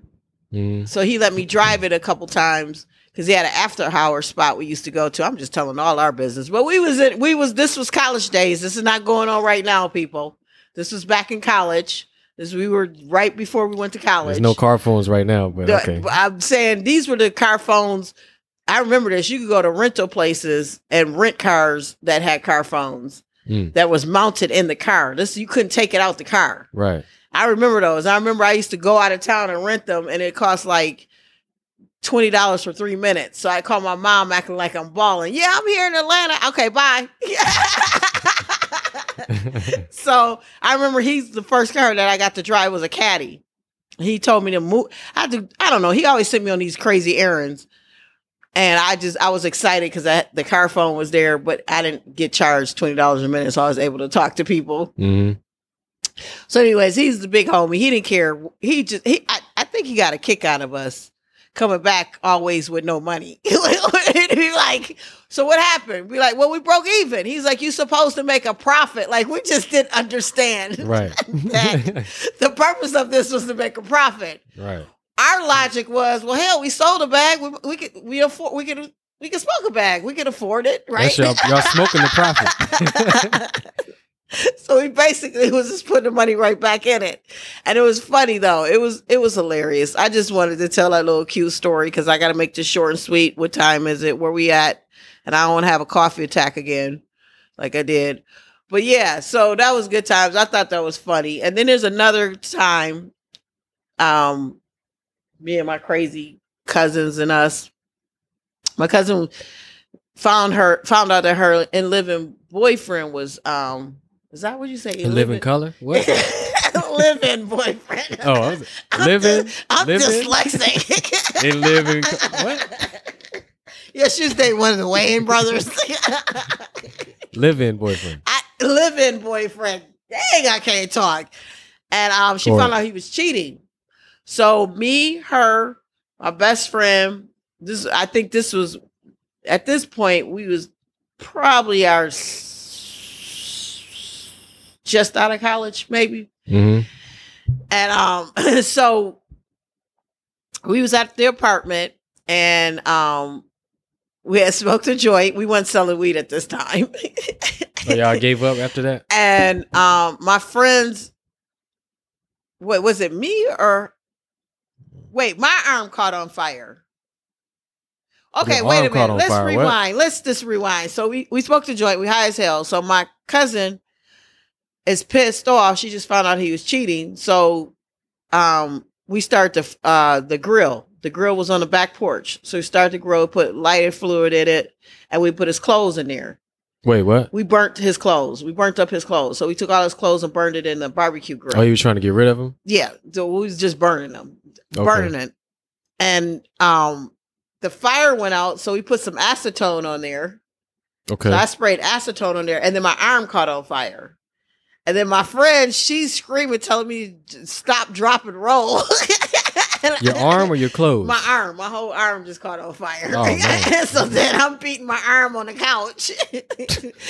Mm. So he let me drive it a couple times because he had an after hour spot we used to go to. I'm just telling all our business, but we was in, we was this was college days. This is not going on right now, people. This was back in college. This we were right before we went to college. There's no car phones right now, but The- okay. I'm saying these were the car phones. I remember this. You could go to rental places and rent cars that had car phones Mm. that was mounted in the car. This you couldn't take it out the car. Right. I remember those. I remember I used to go out of town and rent them, and it cost like twenty dollars for three minutes. So I call my mom, acting like I'm balling. Yeah, I'm here in Atlanta. Okay, bye. (laughs) (laughs) (laughs) so I remember he's the first car that I got to drive was a caddy. He told me to move. I do. I don't know. He always sent me on these crazy errands. And I just I was excited because the car phone was there, but I didn't get charged twenty dollars a minute, so I was able to talk to people. hmm So, anyways, he's the big homie. He didn't care. He just he. I, I think he got a kick out of us coming back always with no money. (laughs) Be like, so what happened? Be like, well, we broke even. He's like, you supposed to make a profit. Like we just didn't understand (laughs) Right. that (laughs) the purpose of this was to make a profit. right. Our logic was, well, hell, we sold a bag. We we could we afford we could we could smoke a bag. We could afford it, right? That's y'all, y'all smoking the profit. (laughs) so he basically was just putting the money right back in it. And it was funny though. It was it was hilarious. I just wanted to tell that little cute story because i gotta make this short and sweet. What time is it? Where we at? And i don't have a coffee attack again like i did. But yeah so that was good times. I thought that was funny. And then there's another time um me and my crazy cousins and us my cousin found her found out that her and living boyfriend was um is that what you say? A living color? What? (laughs) living boyfriend. Oh, I was- (laughs) I'm living? I'm living? dyslexic. They (laughs) live in co- what? Yeah, she's dating one of the Wayans brothers. Live in boyfriend. I live-in boyfriend. Dang, I can't talk. And um, she Or- found out he was cheating. So me, her, my best friend. This I think this was at this point we was probably our just out of college, maybe. hmm And um, (clears throat) so we was at the apartment and um we had smoked a joint. We weren't selling weed at this time. So y'all gave up after that? (laughs) and um my friends what was it me or wait, my arm caught on fire. Okay, Your wait a minute. Let's fire. What? rewind. Let's just rewind. So we we spoke to joint. We high as hell. So my cousin is pissed off. She just found out he was cheating. So um we start the uh the grill. The grill was on the back porch. So we started the grill, put lighter fluid in it, and we put his clothes in there. Wait, what? We burnt his clothes. We burnt up his clothes. So we took all his clothes and burned it in the barbecue grill. Oh, you was trying to get rid of him? Yeah, so we was just burning them, Okay. burning it, and um, the fire went out. So we put some acetone on there. Okay. So I sprayed acetone on there, and then my arm caught on fire. And then my friend, she's screaming, telling me stop, drop, and roll. (laughs) your arm or your clothes? My arm, my whole arm just caught on fire. Oh, (laughs) so then I'm beating my arm on the couch.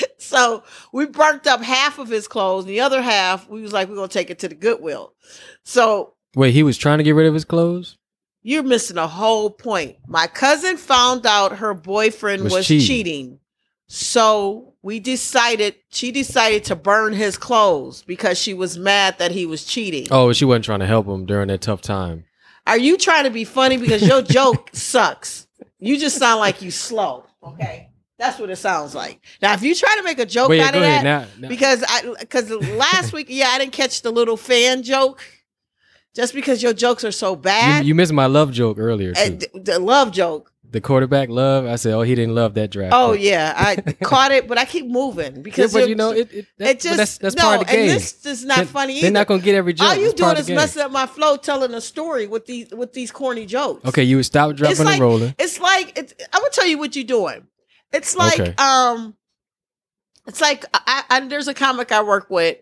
(laughs) so we burnt up half of his clothes. And the other half, we was like, we're gonna take it to the Goodwill. So Wait, he was trying to get rid of his clothes? you're missing a whole point. My cousin found out her boyfriend Was was, cheating. cheating. So we decided she decided to burn his clothes because she was mad that he was cheating. Oh, she wasn't trying to help him during that tough time. Are you trying to be funny because your (laughs) joke sucks? You just sound like you slow. Okay. That's what it sounds like. Now, if you try to make a joke Wait, out of that, Now, now- because I because last week, yeah, I didn't catch the little fan joke. Just because your jokes are so bad, you missed my love joke earlier. the, the love joke. The quarterback love. I said, oh, he didn't love that draft. Oh pick. yeah, I (laughs) caught it, but I keep moving Yeah, because but you're- know, it, it, that, it just that's that's no, part of the game. and this is not funny They're not gonna get every joke. All you part doing is the messing up my flow, telling a story with these with these corny jokes. Okay, you would stop, dropping, It's and like- rolling. It's like it's, I'm gonna tell you what you're doing. It's like Okay. um, it's like I, I, there's a comic I work with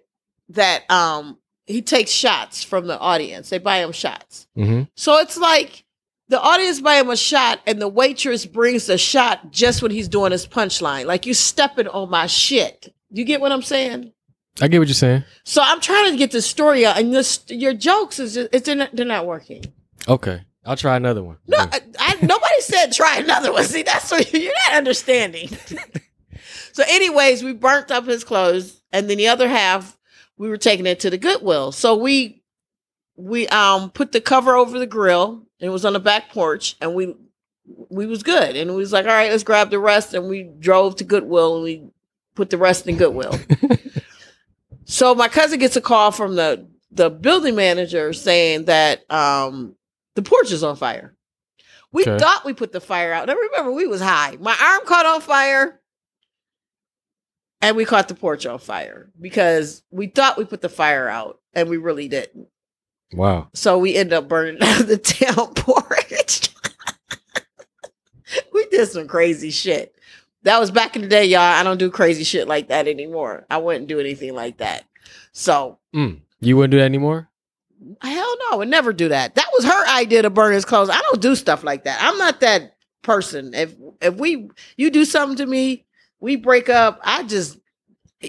that um he takes shots from the audience. They buy him shots. hmm So it's like the audience buy him a shot, and the waitress brings the shot just when he's doing his punchline. Like you stepping on my shit. You get what I'm saying? I get what you're saying. So I'm trying to get the story out, and this your jokes is just it's they're not, they're not working. Okay, I'll try another one. No, I, I, nobody (laughs) said try another one. See, that's what (laughs) you're not understanding. (laughs) so, anyways, we burnt up his clothes, and then the other half we were taking it to the Goodwill. So we we um put the cover over the grill. And it was on the back porch, and we we was good. And we was like, all right, let's grab the rest, and we drove to Goodwill, and we put the rest in Goodwill. (laughs) so my cousin gets a call from the the building manager saying that um the porch is on fire. We Okay. thought we put the fire out. Now remember, we was high. My arm caught on fire, and we caught the porch on fire because we thought we put the fire out, and we really didn't. Wow. So we ended up burning (laughs) down the town porch. (laughs) we did some crazy shit. That was back in the day, y'all. I don't do crazy shit like that anymore. I wouldn't do anything like that. So Mm. You wouldn't do that anymore? Hell no, I would never do that. That was her idea to burn his clothes. I don't do stuff like that. I'm not that person. If if we you do something to me, we break up, I just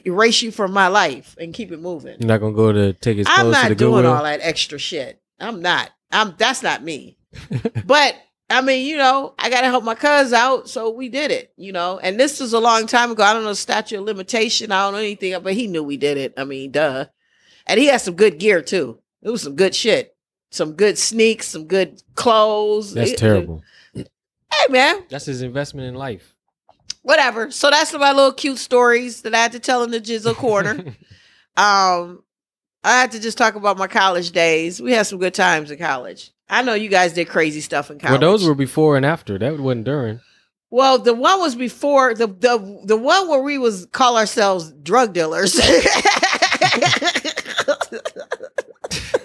erase you from my life and keep it moving. You're not gonna go to take his clothes I'm to not the doing Goodwill? all that extra shit. I'm not. I'm that's not me. but I mean, you know, I gotta help my cuz out, so we did it, you know. And this was a long time ago. I don't know statute of limitation. I don't know anything, but he knew we did it. I mean, duh. And he had some good gear too. It was some good shit. Some good sneaks, some good clothes. That's It- terrible. Hey man, That's his investment in life. Whatever. So that's my little cute stories that I had to tell in the Jizzle corner. (laughs) um, I had to just talk about my college days. We had some good times in college. I know you guys did crazy stuff in college. well, those were before and after. That wasn't during. well, the one was before the the the one where we was call ourselves drug dealers. (laughs)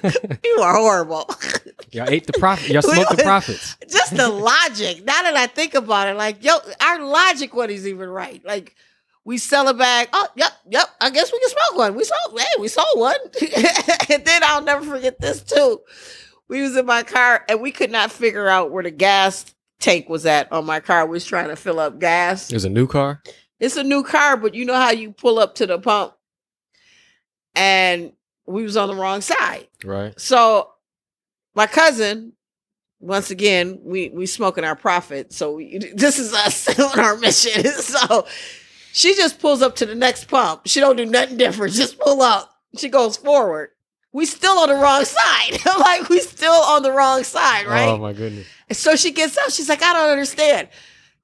(laughs) you are horrible. (laughs) Y'all ate the profit. Y'all smoked the (laughs) profits. Just the logic. Now that I think about it, like yo, our logic wasn't even right. Like we sell a bag. Oh, yep, yep. I guess we can smoke one. We sold. Hey, we sold one. and then I'll never forget this too. We was in my car and we could not figure out where the gas tank was at on my car. We was trying to fill up gas. It was a new car. It's a new car, but you know how you pull up to the pump, and we was on the wrong side. Right. So my cousin, once again, we we smoking our profit. So we, (laughs) this is us (laughs) on our mission. (laughs) So she just pulls up to the next pump. She don't do nothing different. Just pull up. She goes forward. We still on the wrong side. like we still on the wrong side, oh right? Oh my goodness. And so she gets up. She's like, I don't understand.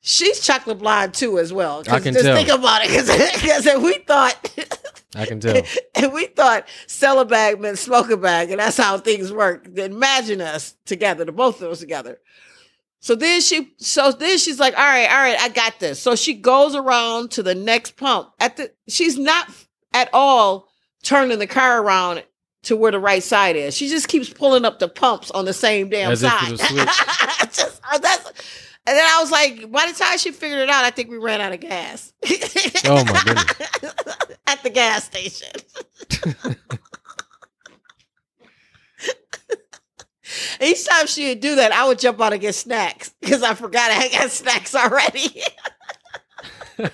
She's chocolate blonde too as well. I can just tell. think about it, because (laughs) we thought. (laughs) I can tell. (laughs) and we thought sell a bag meant smoke a bag, and that's how things work. Imagine us together, the both of us together. So then she, so then she's like, "All right, all right, I got this." So she goes around to the next pump. At the, she's not at all turning the car around to where the right side is. She just keeps pulling up the pumps on the same damn As if side. it was switched. just, oh, that's, and then I was like, by the time she figured it out, I think we ran out of gas. (laughs) Oh my goodness. (laughs) At the gas station. (laughs) Each time she would do that, I would jump out and get snacks because I forgot I had got snacks already. it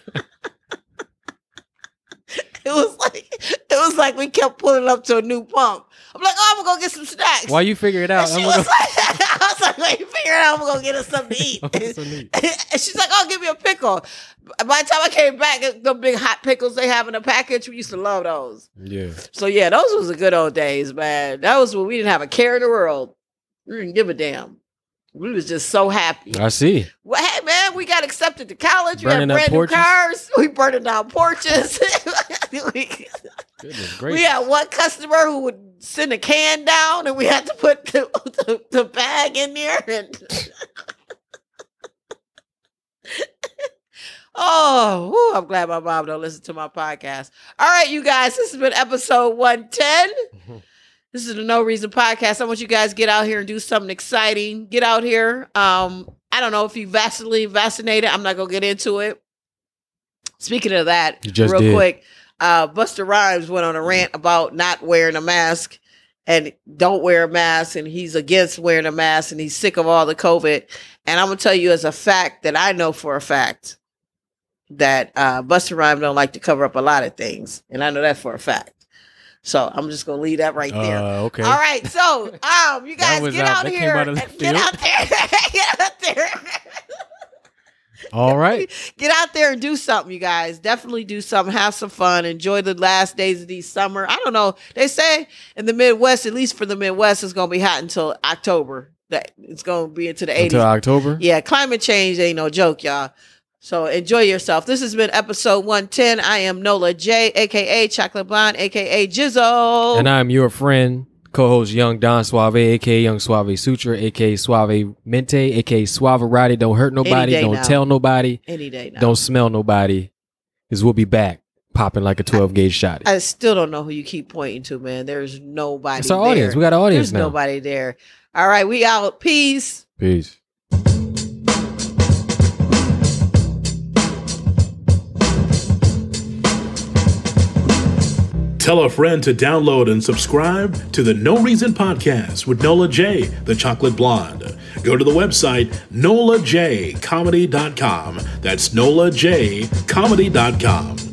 was like it was like we kept pulling up to a new pump. I'm like, oh, I'm gonna go get some snacks. While you figure it And out, she I'm was gonna like, (laughs) I was like, wait, figure it out. I'm gonna get us something to eat. go. So neat. and she's like, "Oh, give me a pickle." By the time I came back, the big hot pickles they have in a package, we used to love those. Yeah. So yeah, those was the good old days, man. That was when we didn't have a care in the world. We didn't give a damn. We was just so happy. I see. Well, hey man, we got accepted to college. We had brand new cars. (laughs) We burning down porches. (laughs) we, we had one customer who would send a can down, and we had to put the, (laughs) the, the bag in there. And oh, whew, I'm glad my mom don't listen to my podcast. All right, you guys, this has been episode 110. This is the No Reason podcast. I want you guys to get out here and do something exciting. Get out here. Um, I don't know if you vaccinated, vaccinated. I'm not gonna get into it. Speaking of that, real did. quick, uh, Busta Rhymes went on a rant about not wearing a mask and don't wear a mask, and he's against wearing a mask, and he's sick of all the COVID. And I'm gonna tell you as a fact that I know for a fact that uh, Busta Rhymes don't like to cover up a lot of things, and I know that for a fact. So I'm just gonna leave that right there. Uh, okay. All right, so um, you (laughs) guys was get out- out here, out of and left get out there, (laughs) get out there, All right. (laughs) get out there and do something, you guys. Definitely do something. Have some fun. Enjoy the last days of the summer. I don't know. They say in the Midwest, at least for the Midwest, it's gonna be hot until October. That it's gonna be into the 80s. Until October. Yeah, climate change ain't no joke, y'all. So enjoy yourself. This has been episode 110. I am Nola J, aka Chocolate Blonde, aka Jizzle. And I'm your friend, co-host Young Don Suave, aka Young Suave Sutra, aka Suave Mente, aka Suave Roddy. Don't hurt nobody. Don't now. tell nobody. Any day now. Don't smell nobody. Because we'll be back popping like a 12 gauge shot. I still don't know who you keep pointing to, man. There's nobody. There. It's our there. audience. We got an audience There's now. nobody there. All right, we out. Peace. Peace. Tell a friend to download and subscribe to the No Reason Podcast with Nola J, the Chocolate Blonde. Go to the website nolajcomedy.com. That's nolajcomedy.com.